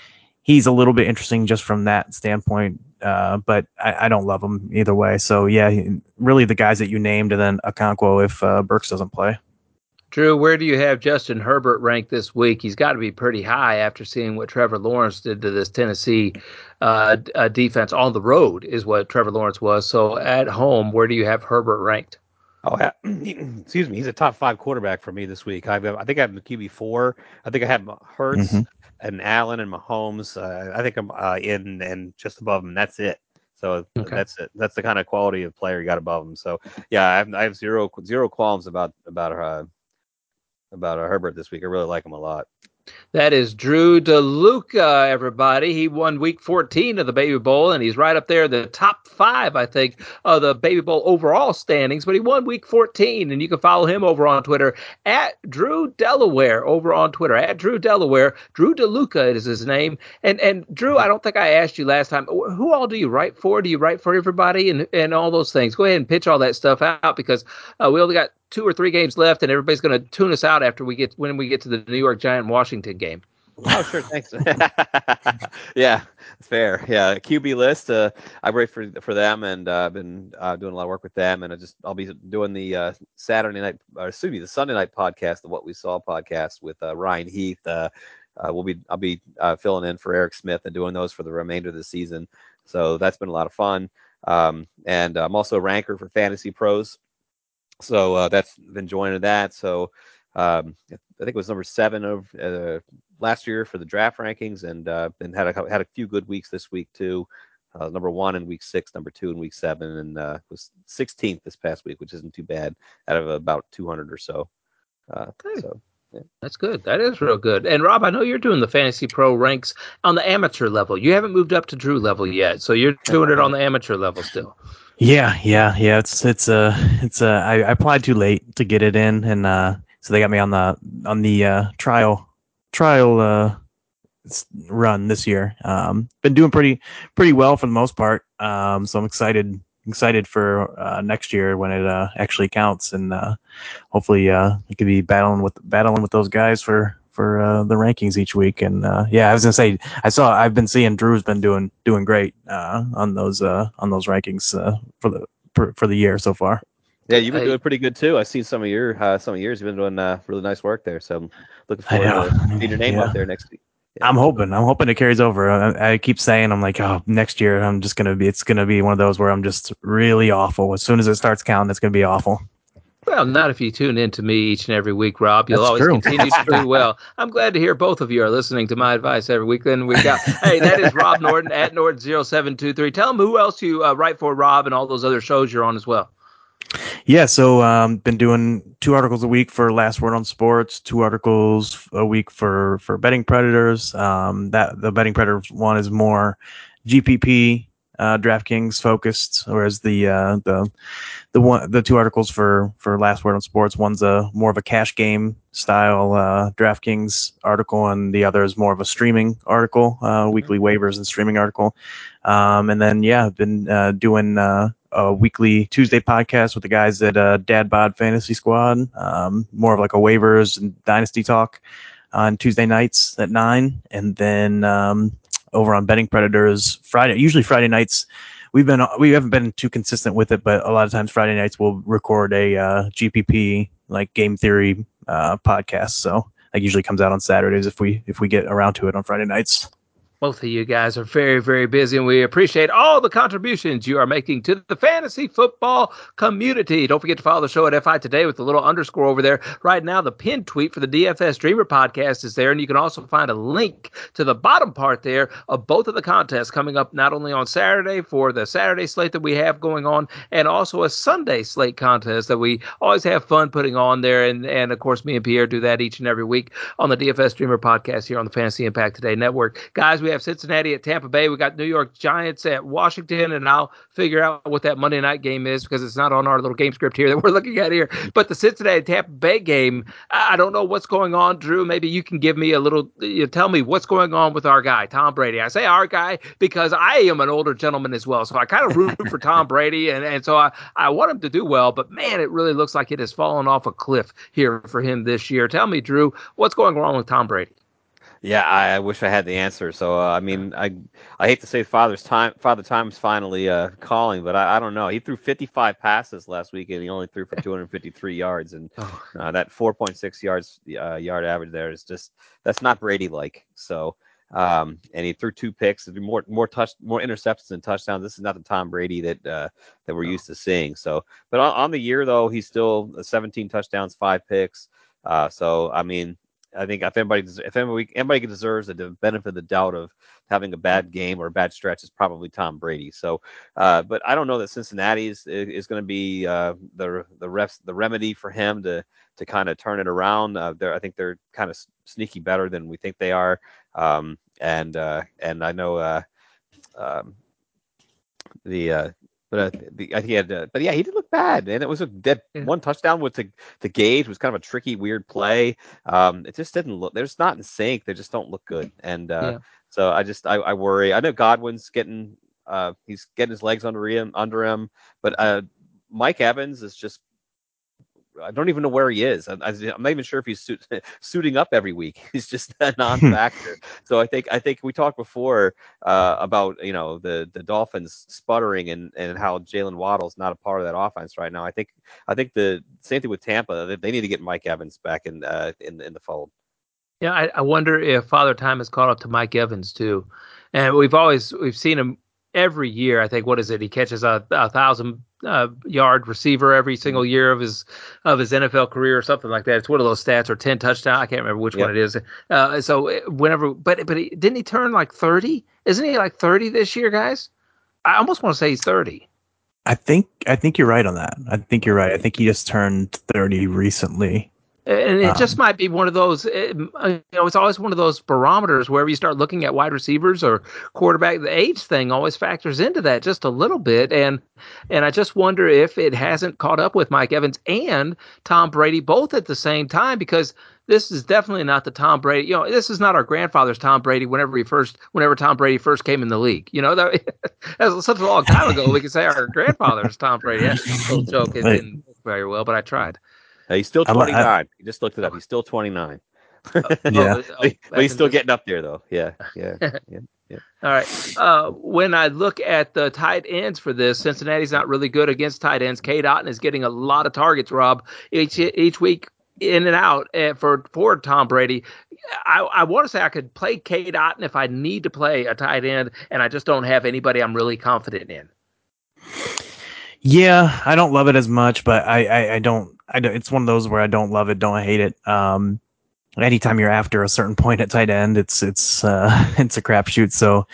he's a little bit interesting just from that standpoint. Uh, but I, I, don't love him either way. So yeah, really the guys that you named, and then Okonkwo if uh, Burks doesn't play. Drew, where do you have Justin Herbert ranked this week? He's got to be pretty high after seeing what Trevor Lawrence did to this Tennessee uh, uh, defense on the road, is what Trevor Lawrence was. So at home, where do you have Herbert ranked? Oh, excuse me. He's a top five quarterback for me this week. I've, I think I have QB four. I think I have Hurts mm-hmm. and Allen and Mahomes. Uh, I think I'm uh, in and just above him. That's it. So okay. that's it. That's the kind of quality of player you got above him. So yeah, I have, I have zero zero qualms about about uh, about uh, Herbert this week. I really like him a lot. That is Drew DeLuca, everybody. He won week 14 of the Baby Bowl, and he's right up there, the top five, I think, of the Baby Bowl overall standings. But he won week 14, and you can follow him over on Twitter at Drew Delaware, over on Twitter at Drew Delaware. Drew DeLuca is his name. And and Drew, I don't think I asked you last time. Who all do you write for? Do you write for everybody and, and all those things? Go ahead and pitch all that stuff out because uh, we only got two or three games left, and everybody's going to tune us out after we get when we get to the New York Giant Washington game. Oh, sure. Thanks. yeah, fair. Yeah, QB list. Uh, I write for for them, and uh, I've been uh, doing a lot of work with them, and I just I'll be doing the uh, Saturday night, or excuse me, the Sunday night podcast, the What We Saw podcast with uh, Ryan Heath. Uh, we'll be I'll be filling in for Eric Smith and doing those for the remainder of the season. So that's been a lot of fun. Um, and I'm also a ranker for Fantasy Pros. So uh, that's been joining that. So um, I think it was number seven of uh, last year for the draft rankings, and uh, and had a had a few good weeks this week too. Uh, number one in week six, number two in week seven, and uh, was 16th this past week, which isn't too bad out of about 200 or so. Uh, okay. So yeah. That's good. That is real good. And Rob, I know you're doing the Fantasy Pro ranks on the amateur level. You haven't moved up to Drew level yet, so you're doing it on the amateur level still. Yeah, yeah, yeah. It's it's uh it's uh I, I applied too late to get it in, and uh so they got me on the on the uh, trial trial uh run this year. Um, been doing pretty pretty well for the most part. Um, so I'm excited excited for uh, next year when it uh, actually counts, and uh, hopefully uh, I could be battling with battling with those guys for for uh, the rankings each week. And uh, yeah, I was gonna say I saw I've been seeing Drew's been doing doing great uh, on those uh, on those rankings uh, for the for, for, the year so far. Yeah, you've been doing pretty good too. I've seen some of your uh, some of yours. You've been doing really nice work there. So I'm looking forward to seeing your name yeah. out there next week. Yeah. I'm hoping. I'm hoping it carries over. I, I, keep saying I'm like, oh, next year I'm just gonna be. It's gonna be one of those where I'm just really awful. As soon as it starts counting, it's gonna be awful. Well, not if you tune in to me each and every week, Rob. You'll That's always true. continue to do well. I'm glad to hear both of you are listening to my advice every week. Then we got, hey, that is Rob Norton at Norton0723. Tell them who else you uh, write for, Rob, and all those other shows you're on as well. Yeah, so um, been doing two articles a week for Last Word on Sports, two articles a week for for Betting Predators. Um, that the Betting Predators one is more GPP uh, DraftKings focused, whereas the uh, the the one the two articles for for Last Word on Sports, one's a more of a cash game style uh, DraftKings article, and the other is more of a streaming article, uh, weekly waivers and streaming article. Um, and then yeah, I've been uh, doing uh, a weekly Tuesday podcast with the guys at uh, Dad Bod Fantasy Squad, um, more of like a waivers and dynasty talk on Tuesday nights at nine, and then um, over on Betting Predators Friday. Usually Friday nights. We've been we haven't been too consistent with it, but a lot of times Friday nights we'll record a uh, GPP like game theory uh, podcast. So that usually comes out on Saturdays if we if we get around to it on Friday nights. Both of you guys are very, very busy, and we appreciate all the contributions you are making to the fantasy football community. Don't forget to follow the show at FI Today with the little underscore over there. Right now, the pinned tweet for the DFS Dreamer podcast is there, and you can also find a link to the bottom part there of both of the contests coming up not only on Saturday for the Saturday slate that we have going on, and also a Sunday slate contest that we always have fun putting on there. And, and of course, me and Pierre do that each and every week on the DFS Dreamer podcast here on the Fantasy Impact Today Network. Guys, we we have Cincinnati at Tampa Bay. We got New York Giants at Washington, and I'll figure out what that Monday night game is because it's not on our little game script here that we're looking at here. But the Cincinnati Tampa Bay game, I don't know what's going on, Drew. Maybe you can give me a little, you tell me what's going on with our guy, Tom Brady. I say our guy because I am an older gentleman as well, so I kind of root for Tom Brady, and, and so I, I want him to do well. But man, it really looks like it has fallen off a cliff here for him this year. Tell me, Drew, what's going wrong with Tom Brady? Yeah, I, I, wish I had the answer. So uh, I mean, I I hate to say father's time, father time's finally uh, calling, but I, I don't know. He threw 55 passes last week, and he only threw for 253 yards, and oh. uh, that 4.6 yards uh, yard average there is just that's not Brady like. So. Um, and he threw two picks, more more touch, more interceptions than touchdowns. This is not the Tom Brady that uh, that we're no. used to seeing. So, but on, on, the year though, he's still uh, 17 touchdowns, five picks. Uh, so I mean, I think if anybody if anybody, anybody deserves the benefit of the doubt of having a bad game or a bad stretch, is probably Tom Brady. So, uh, but I don't know that Cincinnati is, is going to be uh, the the refs the remedy for him to to kind of turn it around. Uh, I think they're kind of sneaky better than we think they are. Um, and uh, and I know uh, um, the uh, but uh, the, he had, uh, but yeah, he did look bad, and it was a dead yeah. one touchdown with the the Gage was kind of a tricky, weird play. Um, it just didn't look. They're just not in sync. They just don't look good, and uh, yeah. so I just I, I worry. I know Godwin's getting uh he's getting his legs under him under him, but uh Mike Evans is just I don't even know where he is. I'm, I'm not even sure if he's suit, suiting up every week. He's just a non-factor. so I think I think we talked before uh, about you know the the Dolphins sputtering and and how Jaylen Waddle's not a part of that offense right now. I think I think the same thing with Tampa. They, they need to get Mike Evans back in uh, in in the fold. Yeah, I, I wonder if Father Time has caught up to Mike Evans too, and we've always we've seen him every year. I think what is it? He catches a, a thousand uh, yard receiver every single year of his of his NFL career or something like that. It's one of those stats or ten touchdown. I can't remember which yep. one it is. Uh, so uh, whenever, but but he, didn't he turn like thirty? Isn't he like thirty this year, guys? I almost want to say he's thirty. I think I think you're right on that. I think you're right. I think he just turned thirty recently and it um, just might be one of those it, uh, you know it's always one of those barometers wherever you start looking at wide receivers or quarterback the age thing always factors into that just a little bit. And and i just wonder if it hasn't caught up with mike evans and tom brady both at the same time because this is definitely not the tom brady you know this is not our grandfather's tom brady whenever he first whenever tom brady first came in the league you know? That, that was such a long time ago we could say our grandfather's tom brady. That little joke it didn't work very well but i tried uh, he's still 29. I, he just looked it up. He's still 29. yeah, oh, but, but he's still getting up there though. Yeah, yeah, yeah. Yeah. All right. Uh, when I look at the tight ends for this, Cincinnati's not really good against tight ends. Cade Otton is getting a lot of targets, Rob, each each week in and out uh, for for Tom Brady. I, I want to say I could play Cade Otton if I need to play a tight end, and I just don't have anybody I'm really confident in. Yeah, I don't love it as much, but I, I, I don't I it's one of those where I don't love it, don't hate it. Um, anytime you're after a certain point at tight end, it's it's uh, it's a crapshoot. So,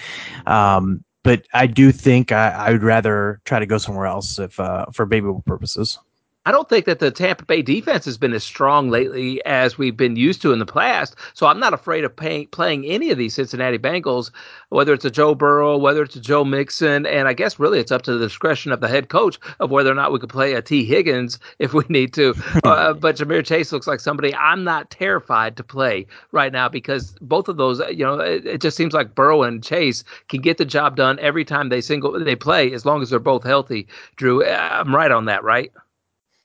um, but I do think I, I would rather try to go somewhere else if uh, for baby purposes. I don't think that the Tampa Bay defense has been as strong lately as we've been used to in the past. So I'm not afraid of pay, playing any of these Cincinnati Bengals, whether it's a Joe Burrow, whether it's a Joe Mixon, and I guess really it's up to the discretion of the head coach of whether or not we could play a Tee Higgins if we need to. uh, but Ja'Marr Chase looks like somebody I'm not terrified to play right now because both of those, you know, it, it just seems like Burrow and Chase can get the job done every time they single they play as long as they're both healthy. Drew, I'm right on that, right?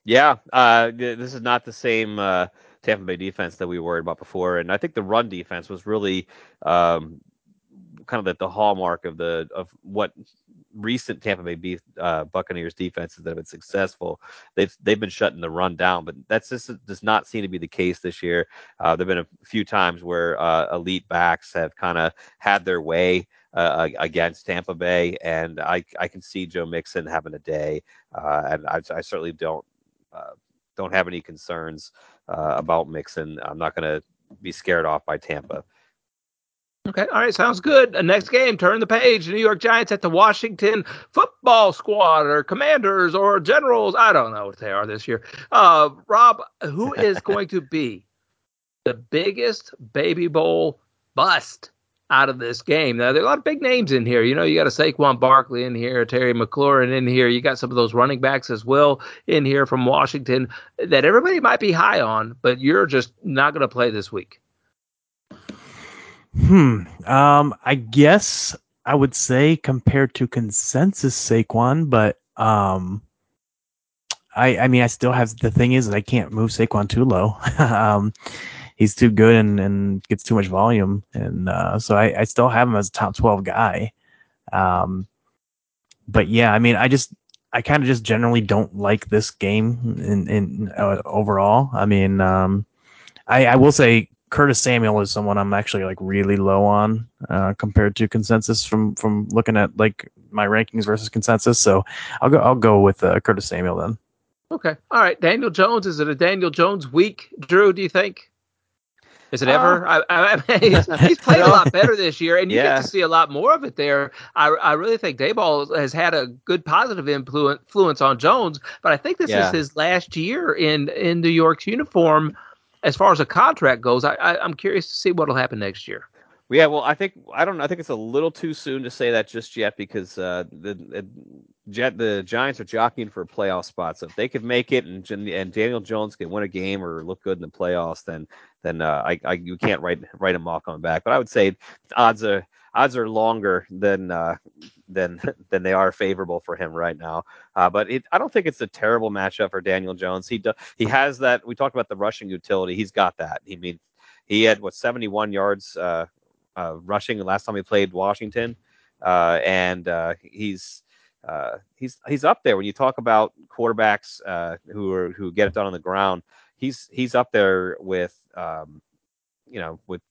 Yeah, uh, this is not the same uh, Tampa Bay defense that we worried about before, and I think the run defense was really um, kind of the, the, hallmark of the of what recent Tampa Bay Beef, uh, Buccaneers defenses that have been successful. They've they've been shutting the run down, but that's just does not seem to be the case this year. Uh, there've been a few times where uh, elite backs have kind of had their way. Uh, against Tampa Bay, and I I can see Joe Mixon having a day, uh, and I, I certainly don't don't have any concerns uh, about Mixon. I'm not going to be scared off by Tampa. Okay, all right, sounds good. The next game, turn the page. New York Giants at the Washington Football Squad, or Commanders, or Generals. I don't know what they are this year. Uh, Rob, who is going to be the biggest Baby Bowl bust out of this game. Now, there are a lot of big names in here. You know, you got a Saquon Barkley in here, Terry McLaurin in here. You got some of those running backs as well in here from Washington that everybody might be high on, but you're just not going to play this week. Hmm. Um, I guess I would say compared to consensus Saquon, but um, I I mean I still have the thing is that I can't move Saquon too low. um, he's too good and, and gets too much volume. And uh, so I, I still have him as a top 12 guy. Um, but yeah, I mean, I just I kind of just generally don't like this game in in uh, overall. I mean, um, I, I will say Curtis Samuel is someone I'm actually like really low on uh, compared to consensus from from looking at like my rankings versus consensus. So I'll go I'll go with uh, Curtis Samuel then. Okay, all right. Daniel Jones is it a Daniel Jones week, Drew? Do you think? Is it ever? Uh, I, I mean, he's, he's, played a lot better this year, and you yeah. get to see a lot more of it there. I, I really think Daboll has had a good positive influence on Jones, but I think this yeah. is his last year in in New York's uniform. As far as a contract goes, I, I, I'm curious to see what will happen next year. Yeah, well, I think I don't. I think it's a little too soon to say that just yet because uh, the, the Jet the Giants are jockeying for a playoff spot. So if they could make it and and Daniel Jones can win a game or look good in the playoffs, then then uh, I, I you can't write write them all coming back. But I would say odds are odds are longer than uh, than than they are favorable for him right now. Uh, but it, I don't think it's a terrible matchup for Daniel Jones. He do, he has that. We talked about the rushing utility. He's got that. He mean he had what 71 yards uh, uh, rushing last time he played Washington, uh, and uh, he's uh, he's he's up there when you talk about quarterbacks uh, who are who get it done on the ground. He's he's up there with um, you know with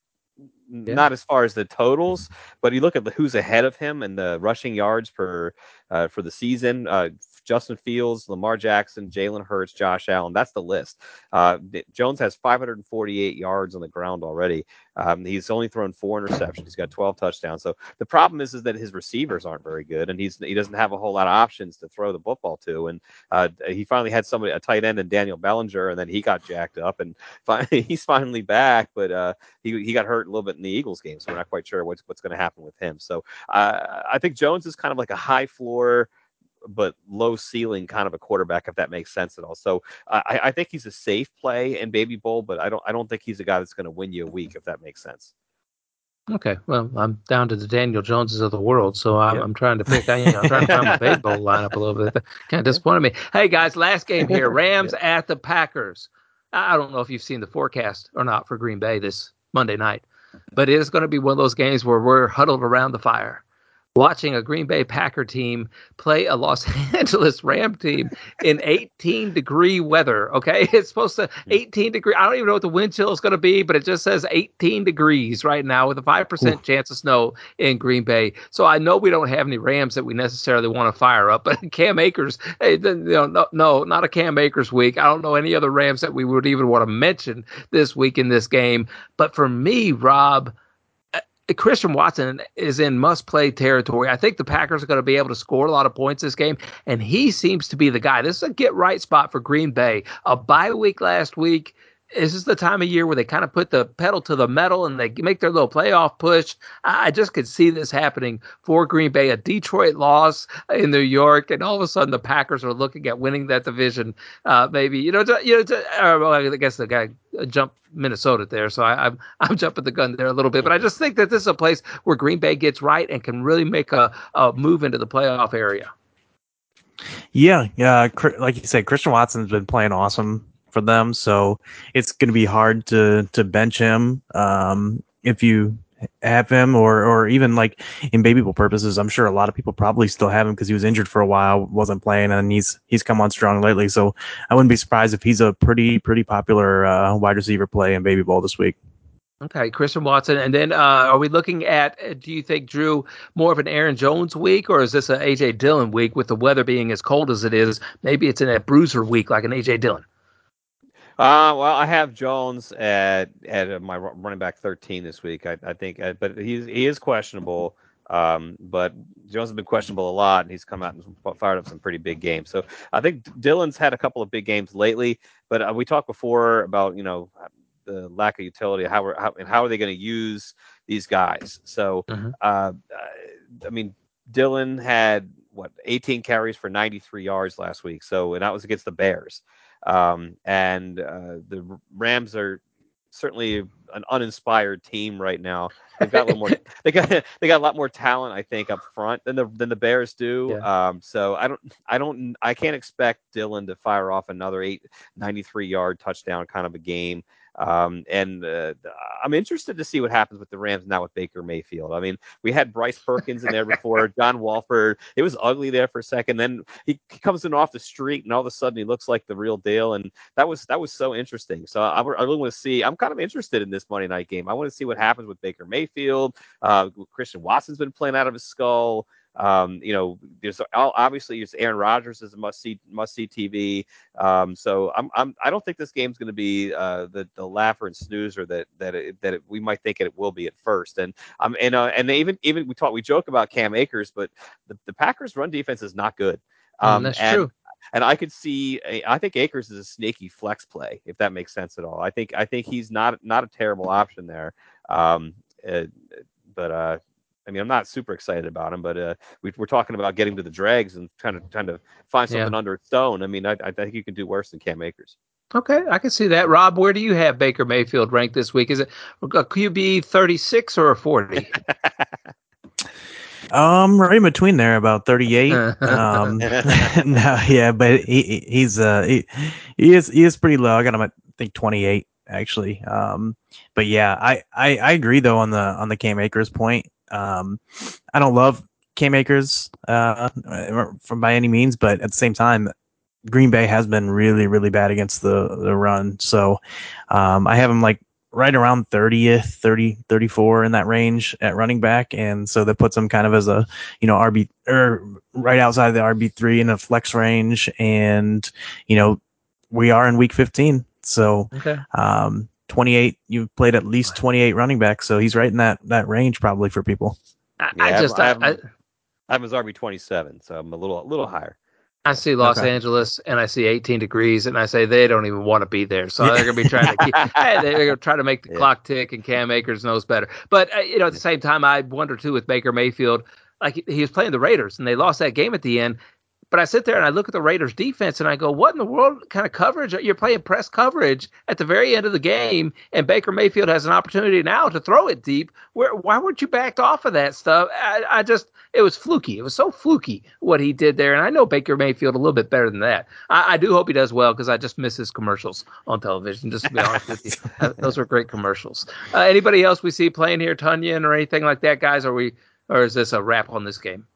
yeah. not as far as the totals, but you look at the, who's ahead of him and the rushing yards per uh, for the season. Justin Fields, Lamar Jackson, Jalen Hurts, Josh Allen. That's the list. Uh, Jones has 548 yards on the ground already. Um, he's only thrown four interceptions. He's got 12 touchdowns. So the problem is, is that his receivers aren't very good, and he's he doesn't have a whole lot of options to throw the football to. And uh, he finally had somebody a tight end and Daniel Bellinger, and then he got jacked up, and finally, he's finally back. But uh, he he got hurt a little bit in the Eagles game, so we're not quite sure what's what's going to happen with him. So uh, I think Jones is kind of like a high floor but low ceiling kind of a quarterback, if that makes sense at all. So I, I think he's a safe play in Baby Bowl, but I don't I don't think he's a guy that's going to win you a week, if that makes sense. Okay, well, I'm down to the Daniel Joneses of the world, so I'm, yep. I'm trying to pick. I, You know, I'm trying to find my Baby Bowl lineup a little bit. Kind of disappointed me. Hey guys, last game here: Rams yep. at the Packers. I don't know if you've seen the forecast or not for Green Bay this Monday night, but it is going to be one of those games where we're huddled around the fire watching a Green Bay Packer team play a Los Angeles Ram team in 18 degree weather. Okay, it's supposed to hmm. 18 degree. I don't even know what the wind chill is going to be, but it just says 18 degrees right now with a five percent chance of snow in Green Bay. So I know we don't have any Rams that we necessarily want to fire up, but Cam Akers, hey, you know, no, no, not a Cam Akers week. I don't know any other Rams that we would even want to mention this week in this game. But for me, Rob. Christian Watson is in must play territory. I think the Packers are going to be able to score a lot of points this game, and he seems to be the guy. This is a get right spot for Green Bay. A bye week last week this is the time of year where they kind of put the pedal to the metal and they make their little playoff push. I just could see this happening for Green Bay. A Detroit loss in New York, and all of a sudden the Packers are looking at winning that division. Uh, maybe you know, you know, to, uh, well, I guess the guy jumped Minnesota there, so I, am I'm, I'm jumping the gun there a little bit. But I just think that this is a place where Green Bay gets right and can really make a, a move into the playoff area. Yeah, yeah, like you said, Christian Watson's been playing awesome for them. So it's going to be hard to to bench him um, if you have him, or or even like in baby bowl purposes. I'm sure a lot of people probably still have him because he was injured for a while, wasn't playing, and he's he's come on strong lately. So I wouldn't be surprised if he's a pretty pretty popular uh, wide receiver play in baby bowl this week. Okay, Christian Watson, and then uh, are we looking at? Uh, do you think Drew more of an Aaron Jones week, or is this an AJ Dillon week with the weather being as cold as it is? Maybe it's in a bruiser week like an AJ Dillon. Uh, well, I have Jones at at my running back 13 this week. I, I think, uh, but he's he is questionable. Um, but Jones has been questionable a lot, and he's come out and fired up some pretty big games. So I think Dillon's had a couple of big games lately. But uh, we talked before about you know the lack of utility, how are how, and how are they going to use these guys? So mm-hmm. uh, I mean, Dillon had what 18 carries for 93 yards last week. So and that was against the Bears. Um, and uh, the Rams are certainly an uninspired team right now. They've got a little more. They got they got a lot more talent, I think, up front than the than the Bears do. Yeah. Um, so I don't I don't I can't expect Dillon to fire off another eight ninety three yard touchdown kind of a game. Um, and uh, I'm interested to see what happens with the Rams now with Baker Mayfield. I mean, we had Bryce Perkins in there before, John Wolford. It was ugly there for a second. Then he comes in off the street, and all of a sudden he looks like the real deal. And that was that was so interesting. So I, I really want to see. I'm kind of interested in this Monday night game. I want to see what happens with Baker Mayfield. Uh, Christian Watson's been playing out of his skull. Um, you know, there's obviously there's Aaron Rodgers is a must see must see TV. Um, so I'm, I'm I don't think this game's going to be uh, the the laugher and snoozer that that it, that it, we might think it will be at first. And um and uh, and even even we talk we joke about Cam Akers, but the, the Packers run defense is not good. Mm, um, that's and, true. And I could see, I think Akers is a sneaky flex play, if that makes sense at all. I think, I think he's not, not a terrible option there. Um, uh, but uh, I mean, I'm not super excited about him, but uh, we, are talking about getting to the dregs and trying to trying to find something yeah. under its stone. I mean, I, I think you can do worse than Cam Akers. Okay, I can see that. Rob, where do you have Baker Mayfield ranked this week? Is it a QB 36 or a 40? um, right in between there, about 38. um, no, yeah, but he, he's uh he, he is he is pretty low. I got him at I think 28 actually. Um, but yeah, I, I I agree though on the on the Cam Akers point. Um, I don't love Cam Akers uh, from by any means, but at the same time, Green Bay has been really, really bad against the, the run. So um, I have him like right around 30th, 30, 34 in that range at running back. And so that puts him kind of as a, you know, RB or right outside of the RB3 in a flex range. And, you know, we are in week 15. So, okay. um, 28. You've played at least 28 running backs, so he's right in that that range probably for people. I, yeah, I just I, I, I, am his RB 27, so I'm a little a little higher. I see Los okay. Angeles and I see 18 degrees, and I say they don't even want to be there. So they're going to be trying to keep, they're going to try to make the yeah. clock tick, and Cam Akers knows better. But uh, you know, at the same time, I wonder too with Baker Mayfield, like he was playing the Raiders, and they lost that game at the end. But I sit there and I look at the Raiders defense and I go, what in the world kind of coverage? You're playing press coverage at the very end of the game, and Baker Mayfield has an opportunity now to throw it deep. Where why weren't you backed off of that stuff? I, I just it was fluky. It was so fluky what he did there. And I know Baker Mayfield a little bit better than that. I, I do hope he does well because I just miss his commercials on television. Just to be honest with you, uh, those were great commercials. Uh, anybody else we see playing here, Tonyan or anything like that, guys? Are we or is this a wrap on this game?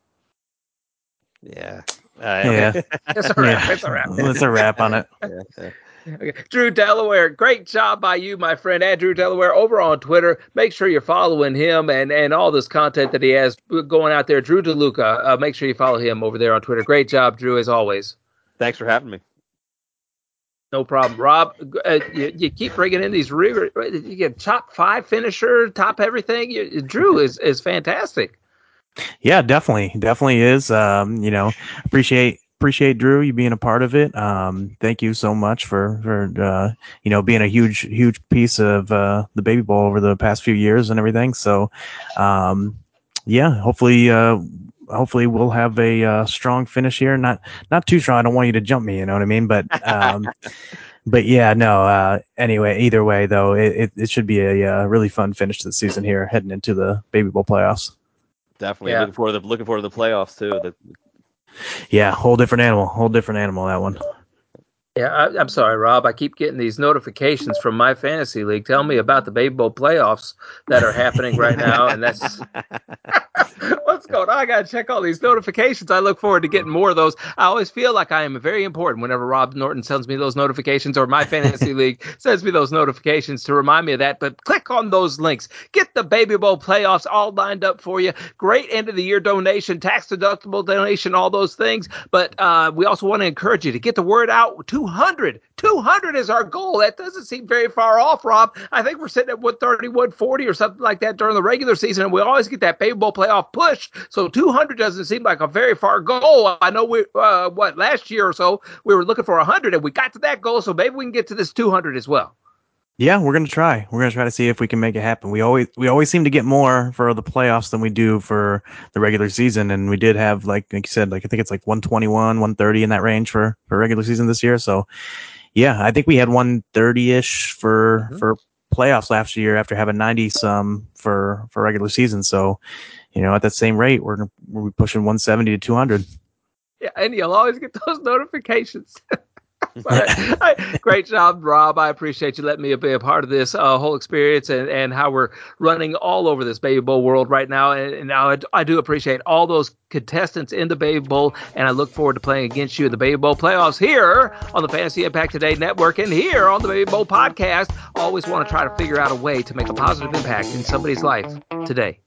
Yeah. Uh, yeah. it's a wrap. Yeah. It's a wrap. it's a wrap on it. Okay. Drew Delaware, great job by you, my friend Andrew Delaware, over on Twitter. Make sure you're following him and, and all this content that he has going out there. Drew DeLuca, uh, make sure you follow him over there on Twitter. Great job, Drew, as always. Thanks for having me. No problem, Rob. Uh, you, you, keep bringing in these re- you get top five finisher, top everything. You, Drew is is fantastic. Yeah, definitely, definitely is. Um, you know, appreciate appreciate Drew you being a part of it. Um, thank you so much for for uh, you know being a huge huge piece of uh, the baby bowl over the past few years and everything. So, um, yeah, hopefully. Uh, hopefully we'll have a uh, strong finish here. Not not too strong. I don't want you to jump me. You know what I mean? But um, but yeah, no. Uh, anyway, either way though, it, it, it should be a uh, really fun finish to the season here, heading into the baby bowl playoffs. Definitely yeah. looking forward to the, looking forward to the playoffs too. The, yeah, whole different animal, whole different animal that one. Yeah, I, am sorry, Rob. I keep getting these notifications from my fantasy league. Tell me about the Baby Bowl playoffs that are happening right now, and that's what's going on. I gotta check all these notifications. I look forward to getting more of those. I always feel like I am very important whenever Rob Norton sends me those notifications, or my fantasy league sends me those notifications to remind me of that. But click on those links. Get the Baby Bowl playoffs all lined up for you. Great end of the year donation, tax deductible donation, all those things. But uh, we also want to encourage you to get the word out to 200. 200 is our goal. That doesn't seem very far off, Rob. I think we're sitting at 130, 140 or something like that during the regular season, and we always get that Baby Bowl playoff push. So 200 doesn't seem like a very far goal. I know we, uh, what, last year or so, we were looking for 100, and we got to that goal, so maybe we can get to this 200 as well. Yeah, we're gonna try. We're gonna try to see if we can make it happen. We always we always seem to get more for the playoffs than we do for the regular season, and we did have like like you said, like I think it's like 121, 130 in that range for for regular season this year. So, yeah, I think we had 130 ish for mm-hmm. for playoffs last year after having 90 some for for regular season. So, you know, at that same rate, we're we're pushing 170 to 200. Yeah, and you'll always get those notifications. Great job, Rob. I appreciate you letting me be a part of this uh, whole experience and, and how we're running all over this Baby Bowl world right now. And, and I, I do appreciate all those contestants in the Baby Bowl, and I look forward to playing against you in the Baby Bowl playoffs here on the Fantasy Impact Today Network and here on the Baby Bowl podcast. Always want to try to figure out a way to make a positive impact in somebody's life today.